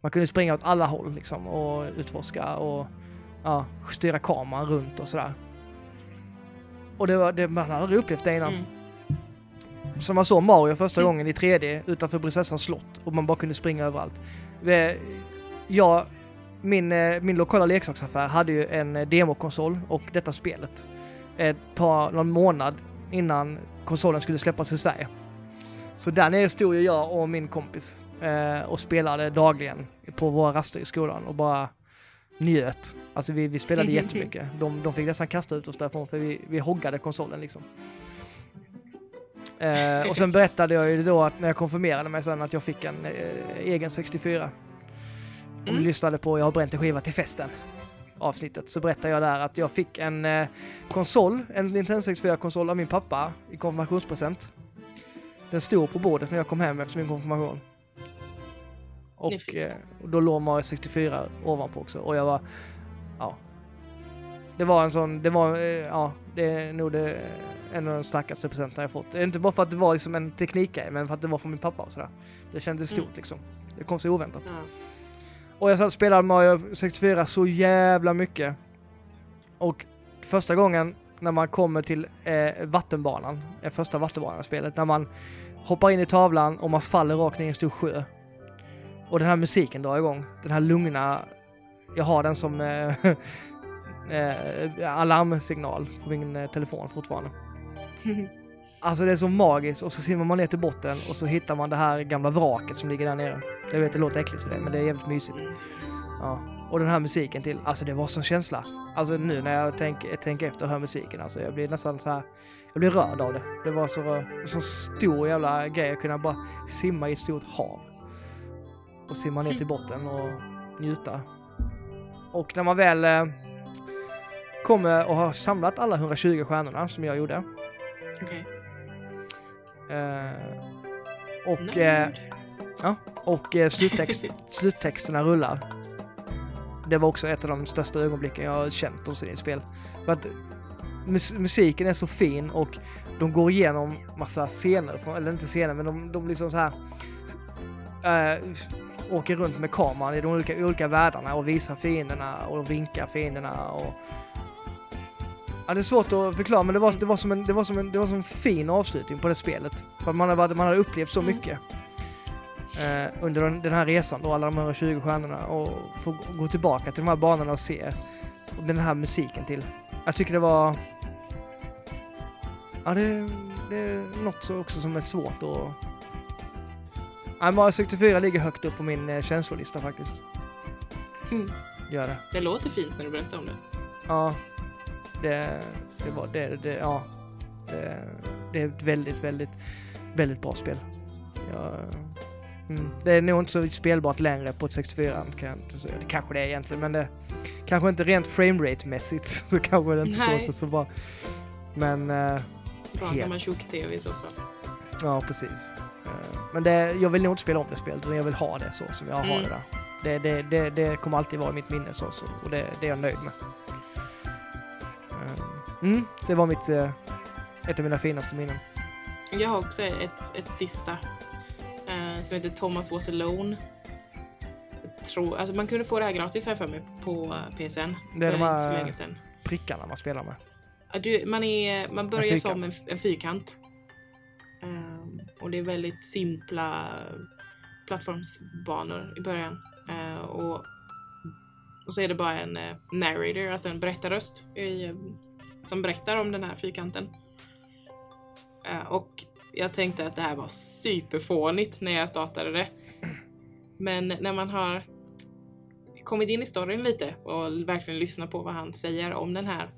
[SPEAKER 1] Man kunde springa åt alla håll liksom och utforska och ja, styra kameran runt och sådär. Och det var, det, man hade aldrig upplevt det innan.
[SPEAKER 2] Mm.
[SPEAKER 1] Så man såg Mario första
[SPEAKER 2] Mm.
[SPEAKER 1] gången i 3D utanför prinsessans slott och man bara kunde springa överallt. Jag, min, eh, min lokala leksaksaffär hade ju en eh, demokonsol och detta spelet. Ett par, någon månad innan konsolen skulle släppas i Sverige. Så där nere stod jag och min kompis eh, och spelade dagligen på våra raster i skolan och bara njöt. Alltså vi, vi spelade jättemycket. De, de fick nästan kasta ut oss därifrån för vi, vi hoggade konsolen liksom. Eh, och sen berättade jag ju då att när jag konfirmerade mig sen att jag fick en eh, egen 64. Och
[SPEAKER 2] Mm.
[SPEAKER 1] lyssnade på Jag har bränt en skiva till festen avsnittet så berättade jag där att jag fick en eh, konsol, en Nintendo 64-konsol av min pappa i konfirmationspresent. Den stod på bordet när jag kom hem efter min konfirmation. Och, eh, och då låg Mario 64 ovanpå också och jag var, ja. Det var en sån, det var, eh, ja, det är nog det, en av de starkaste presenterna jag fått. Inte bara för att det var liksom en teknikgrej, men för att det var från min pappa och sådär. Det kändes stort
[SPEAKER 2] Mm.
[SPEAKER 1] liksom. Det kom så oväntat.
[SPEAKER 2] Ja.
[SPEAKER 1] Och jag satt och spelade Mario 64 så jävla mycket. Och första gången när man kommer till eh, vattenbanan, eh, första vattenbanan i spelet, när man hoppar in i tavlan och man faller rakt ner i en stor sjö. Och den här musiken drar igång. Den här lugna, jag har den som eh, eh, alarmsignal på min eh, telefon fortfarande. Alltså det är så magiskt och så simmar man ner till botten och så hittar man det här gamla vraket som ligger där nere. Jag vet det låter äckligt för dig men det är jävligt mysigt. Ja. Och den här musiken till, alltså det var sån känsla. Alltså nu när jag tänker tänk efter och hör musiken, alltså jag blir nästan så här, jag blir rörd av det. Det var så, så stor jävla grej att kunna bara simma i ett stort hav. Och simma ner till botten och njuta. Och när man väl eh, kommer och har samlat alla 120 stjärnorna som jag gjorde.
[SPEAKER 2] Okay
[SPEAKER 1] Eh, och eh,
[SPEAKER 2] Nörd.
[SPEAKER 1] och eh, sluttext, sluttexterna rullar. Det var också ett av de största ögonblicken jag har känt någonsin i ett spel. För att mus- musiken är så fin och de går igenom massa scener, eller inte scener, men de, de liksom så här eh, åker runt med kameran i de olika, olika världarna och visar fienderna och vinkar fienderna och Ja, det är svårt att förklara, men det var, det var, som, en, det var, som, en, det var som en fin avslutning på det spelet. För att man hade, man hade upplevt så
[SPEAKER 2] Mm.
[SPEAKER 1] mycket eh, under den, den här resan då, alla de 120 stjärnorna och få gå tillbaka till de här banorna och se och den här musiken till. Jag tycker det var... Ja, det, det är något så också som är svårt att... Nej, Mario 64 ligger högt upp på min eh, känslolista faktiskt.
[SPEAKER 2] Mm.
[SPEAKER 1] Gör det.
[SPEAKER 2] Det låter fint när du berättar om det.
[SPEAKER 1] Ja. Det, det var det, det ja. Det, det är ett väldigt, väldigt, väldigt bra spel. Jag, mm, det är nog inte så spelbart längre på ett 64 kan säga. Det kanske det är egentligen, men det kanske inte rent framerate-mässigt så kanske det inte står
[SPEAKER 2] Nej.
[SPEAKER 1] sig så bra. Men eh,
[SPEAKER 2] Pratar
[SPEAKER 1] Helt.
[SPEAKER 2] man tjock-tv i så fall.
[SPEAKER 1] ja, precis. Eh, men det, jag vill nog inte spela om det spelet, utan jag vill ha det så som jag har
[SPEAKER 2] Mm.
[SPEAKER 1] det där. Det, det, det, det kommer alltid vara i mitt minne så, så och det, det är jag nöjd med. Eh, Mm, det var mitt, eh, ett av mina finaste minnen.
[SPEAKER 2] Jag har också ett, ett sista eh, som heter Thomas Was Alone. Jag tror, alltså man kunde få det här gratis här för mig på PSN.
[SPEAKER 1] Det är de här-
[SPEAKER 2] inte så länge sedan.
[SPEAKER 1] Prickarna man spelar med.
[SPEAKER 2] Du, man, är, man börjar
[SPEAKER 1] En
[SPEAKER 2] som en, en fyrkant. Ehm, och det är väldigt simpla plattformsbanor i början. Eh, och, och så är det bara en eh, narrator, alltså en berättarröst i, eh, som berättar om den här fyrkanten. Eh, och jag tänkte att det här var superfånigt när jag startade det. Men när man har kommit in i storyn lite och verkligen lyssnat på vad han säger om den här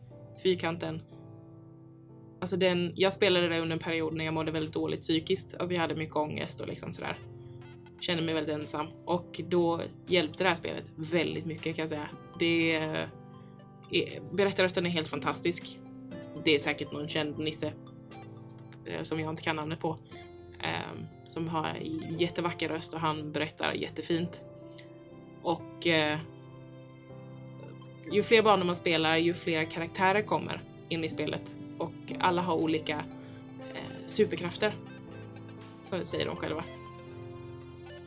[SPEAKER 2] fyrkanten. Alltså den, jag spelade det under en period när jag mådde väldigt dåligt psykiskt. Alltså jag hade mycket ångest och liksom sådär. Kände mig väldigt ensam. Och då hjälpte det här spelet väldigt mycket kan jag säga. Det är, berättarrösten är helt fantastisk. Det är säkert någon känd nisse eh, som jag inte kan namnet på. Ehm, som har jättevacker röst och han berättar jättefint. Och eh, ju fler banor man spelar, ju fler karaktärer kommer in i spelet. Och alla har olika eh, superkrafter. Som säger de själva.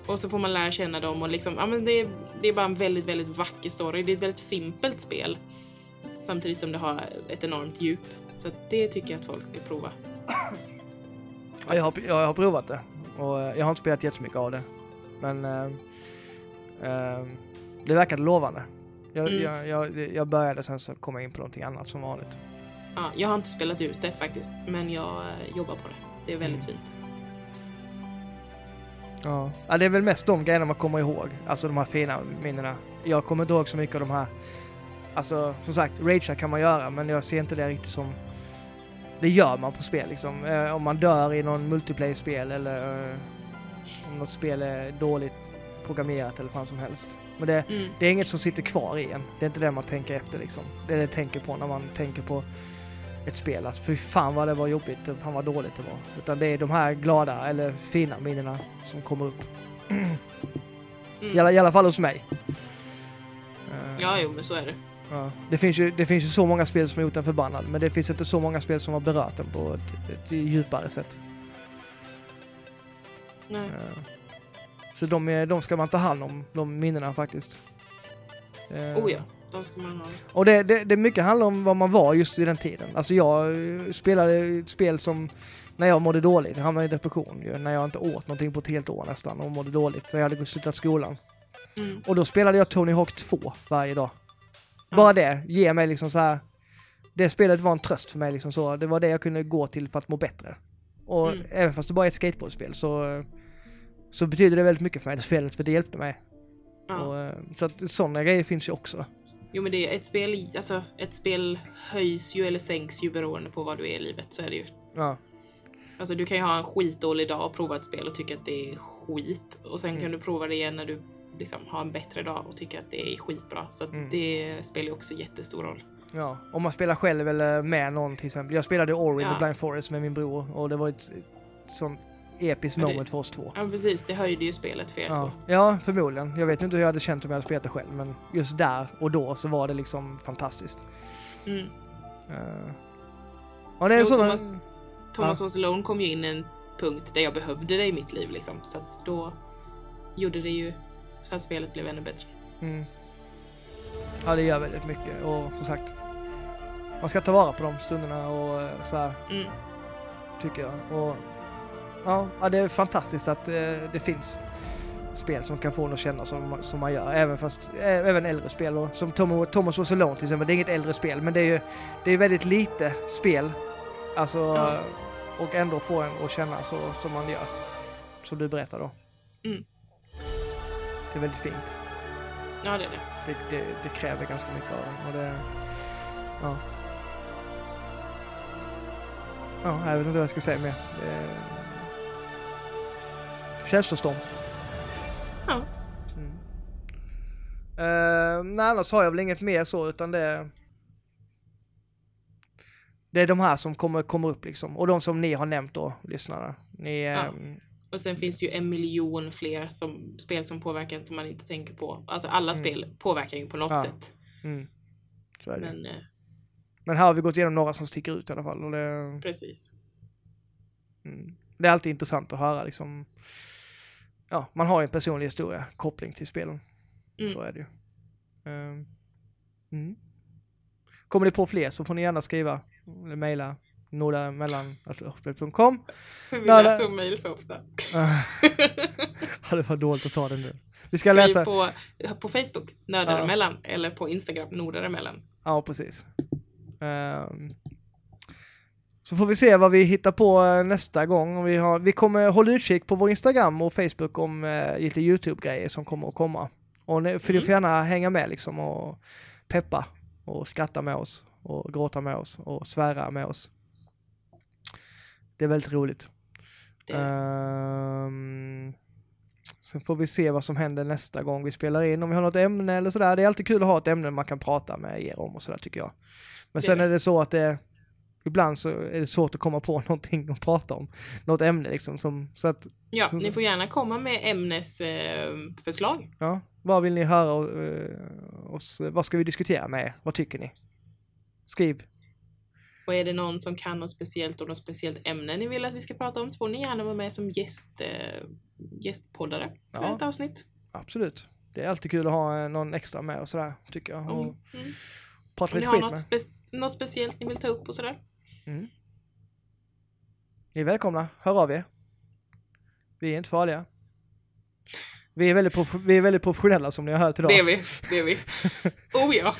[SPEAKER 2] Och så får man lära känna dem och liksom, ja men det är, det är bara en väldigt, väldigt vacker story. Det är ett väldigt simpelt spel. Samtidigt som det har ett enormt djup. Så att det tycker jag att folk ska prova.
[SPEAKER 1] Ja, jag, har, jag har provat det och eh, jag har inte spelat jättemycket av det. Men eh, eh, det verkade lovande. Jag,
[SPEAKER 2] Mm.
[SPEAKER 1] jag, jag, jag började sen så kom jag in på någonting annat som vanligt.
[SPEAKER 2] Ja, jag har inte spelat ut det faktiskt, men jag eh, jobbar på det. Det är väldigt
[SPEAKER 1] Mm.
[SPEAKER 2] fint.
[SPEAKER 1] Ja. ja, det är väl mest de grejerna man kommer ihåg. Alltså de här fina minnena. Jag kommer inte ihåg så mycket av de här. Alltså som sagt, ragea kan man göra men jag ser inte det riktigt som... Det gör man på spel liksom. Eh, om man dör i någon multiplayer-spel eller eh, om något spel är dåligt programmerat eller vad som helst. Men det,
[SPEAKER 2] Mm.
[SPEAKER 1] det är inget som sitter kvar i en. Det är inte det man tänker efter liksom. Det är det jag tänker på när man tänker på ett spel. Att fy fan vad det var jobbigt, fan vad dåligt det var. Utan det är de här glada eller fina minnena som kommer upp.
[SPEAKER 2] Mm.
[SPEAKER 1] I, alla, I alla fall hos mig. Eh,
[SPEAKER 2] Ja, jo, men så är det.
[SPEAKER 1] ja. Det, finns ju, det finns ju så många spel som har gjort en förbannad, men det finns inte så många spel som har berört den på ett, ett djupare sätt.
[SPEAKER 2] Nej.
[SPEAKER 1] Eh, Så de, är, de ska man ta hand om, de minnena faktiskt. Eh,
[SPEAKER 2] Oh ja, de ska man ha.
[SPEAKER 1] Och det, det, det mycket handlar om vad man var just i den tiden. Alltså jag eh, spelade ett spel som när jag mådde dåligt, jag hamnade i depression ju, när jag inte åt någonting på ett helt år nästan och mådde dåligt. Så jag hade slutat skolan.
[SPEAKER 2] Mm.
[SPEAKER 1] Och då spelade jag Tony Hawk 2 varje dag. Bara det ger mig liksom så här. Det spelet var en tröst för mig liksom så. Det var det jag kunde gå till för att må bättre. Och
[SPEAKER 2] Mm.
[SPEAKER 1] även fast det bara är ett skateboardspel så, så betyder det väldigt mycket för mig det spelet för det hjälpte mig. Och, eh, så att sådana grejer finns ju också.
[SPEAKER 2] Jo, men det är ett spel, alltså ett spel höjs ju eller sänks ju beroende på vad du är i livet. Så är det ju.
[SPEAKER 1] Ja.
[SPEAKER 2] Alltså du kan ju ha en skitdålig dag och prova ett spel och tycka att det är skit. Och sen
[SPEAKER 1] Mm.
[SPEAKER 2] kan du prova det igen när du liksom har en bättre dag och tycker att det är skitbra. Så
[SPEAKER 1] Mm.
[SPEAKER 2] det spelar ju också jättestor roll.
[SPEAKER 1] Ja, om man spelar själv eller med någon till exempel. Jag spelade Ori
[SPEAKER 2] Ja.
[SPEAKER 1] Blind Forest med min bror och det var ett, ett sånt episkt
[SPEAKER 2] Ja,
[SPEAKER 1] moment för oss två.
[SPEAKER 2] Ja precis, det höjde ju spelet för er
[SPEAKER 1] Ja.
[SPEAKER 2] två.
[SPEAKER 1] ja, förmodligen. Jag vet inte hur jag hade känt om jag hade spelat det själv, men just där och då så var det liksom fantastiskt.
[SPEAKER 2] Mm.
[SPEAKER 1] Uh, ja, det är
[SPEAKER 2] Jo,
[SPEAKER 1] sådana...
[SPEAKER 2] Thomas- Thomas Was Alone kom ju in en punkt där jag behövde det i mitt liv liksom. Så att då gjorde det ju så att spelet blev ännu bättre.
[SPEAKER 1] Mm. Ja, det gör väldigt mycket och som sagt, man ska ta vara på de stunderna och eh, så här
[SPEAKER 2] Mm.
[SPEAKER 1] tycker jag. Och, ja, ja, det är fantastiskt att eh, det finns spel som kan få en att känna som, som man gör. Även fast, ä, även äldre spel. Och, som Tom, Thomas Was Alone till exempel, det är inget äldre spel men det är ju det är väldigt lite spel. Alltså
[SPEAKER 2] Ja.
[SPEAKER 1] och ändå få en att känna så som man gör. Som du berättar då.
[SPEAKER 2] Mm.
[SPEAKER 1] Det är väldigt fint.
[SPEAKER 2] Ja, det är det.
[SPEAKER 1] Det, det, det kräver ganska mycket av en. Och det, ja. Ja, jag vet inte vad jag ska säga mer. Det, känslostorm.
[SPEAKER 2] Ja.
[SPEAKER 1] Mm. Uh, nej, annars har jag väl inget mer så, utan det... Det är de här som kommer, kommer upp liksom. Och de som ni har nämnt då, lyssnarna. Ni,
[SPEAKER 2] Ja.
[SPEAKER 1] ehm,
[SPEAKER 2] Och sen finns det ju en miljon fler som, spel som påverkar som man inte tänker på. Alltså alla
[SPEAKER 1] Mm.
[SPEAKER 2] spel påverkar ju på något
[SPEAKER 1] Ja.
[SPEAKER 2] sätt.
[SPEAKER 1] mm. Det.
[SPEAKER 2] Men eh,
[SPEAKER 1] Men här har vi gått igenom några som sticker ut i alla fall. Och det,
[SPEAKER 2] precis.
[SPEAKER 1] mm. det är alltid intressant att höra liksom. Ja, man har en personlig historia, koppling till spelen.
[SPEAKER 2] Mm.
[SPEAKER 1] Så är det ju. Ehm, mm. Kommer ni på fler så får ni gärna skriva eller mejla nordamellan.com.
[SPEAKER 2] Vi läser mejl så ofta.
[SPEAKER 1] ja, det var dåligt att ta det nu. Vi ska
[SPEAKER 2] Skriv
[SPEAKER 1] läsa.
[SPEAKER 2] på, på Facebook, Nördar
[SPEAKER 1] Ja.
[SPEAKER 2] eller på Instagram, Nordar emellan.
[SPEAKER 1] Ja, precis. Ehm, så får vi se vad vi hittar på eh, nästa gång. Vi, har, vi kommer hålla utkik på vår Instagram och Facebook om eh, lite YouTube-grejer som kommer att komma. Och ni, för du får gärna hänga med liksom och peppa och skratta med oss och gråta med oss och svära med oss. Det är väldigt roligt. Ehm, sen får vi se vad som händer nästa gång vi spelar in, om vi har något ämne eller sådär. Det är alltid kul att ha ett ämne man kan prata med er om och sådär tycker jag. Men
[SPEAKER 2] Det
[SPEAKER 1] sen
[SPEAKER 2] är
[SPEAKER 1] det så att det, ibland så är det svårt att komma på någonting att prata om. Något ämne liksom som, så att,
[SPEAKER 2] ja,
[SPEAKER 1] så-
[SPEAKER 2] ni får gärna komma med ämnesförslag. Eh,
[SPEAKER 1] ja, vad vill ni höra eh, oss, vad ska vi diskutera med? Vad tycker ni? Skriv.
[SPEAKER 2] och är det någon som kan något speciellt och något speciellt ämne ni vill att vi ska prata om så får ni gärna vara med som gäst, eh, gästpoddare för
[SPEAKER 1] Ja.
[SPEAKER 2] ett avsnitt.
[SPEAKER 1] Absolut. Det är alltid kul att ha eh, någon extra med och sådär, tycker jag. Och
[SPEAKER 2] Om, mm.
[SPEAKER 1] prata lite
[SPEAKER 2] har
[SPEAKER 1] skit
[SPEAKER 2] något,
[SPEAKER 1] med.
[SPEAKER 2] spe, något speciellt ni vill ta upp och sådär.
[SPEAKER 1] Mm. Ni är välkomna, hör av er. Vi är inte farliga. Vi är väldigt, vi är väldigt professionella som ni har hört idag.
[SPEAKER 2] Det är vi. Det är vi. Oh ja.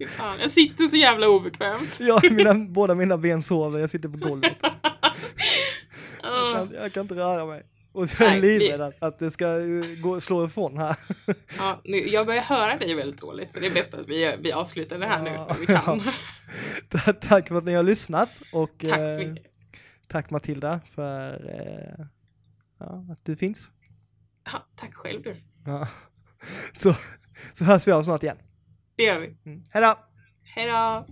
[SPEAKER 2] Fan, jag sitter så jävla obekvämt.
[SPEAKER 1] Ja, mina, båda mina ben sover, jag sitter på golvet. Jag kan, jag kan inte röra mig. Och så är livrädd att, att det ska eh, gå, slå ifrån här.
[SPEAKER 2] Ja, nu, jag börjar höra dig väldigt dåligt så det är bäst att vi, vi avslutar det här nu
[SPEAKER 1] Ja,
[SPEAKER 2] när vi kan.
[SPEAKER 1] Ta- tack för att ni har lyssnat och
[SPEAKER 2] Tack
[SPEAKER 1] eh, tack Matilda för eh, ja, att du finns.
[SPEAKER 2] Ja, tack själv du.
[SPEAKER 1] Ja. Så, så hörs vi av snart igen.
[SPEAKER 2] Det gör vi.
[SPEAKER 1] Mm. Hej då!
[SPEAKER 2] Hej då!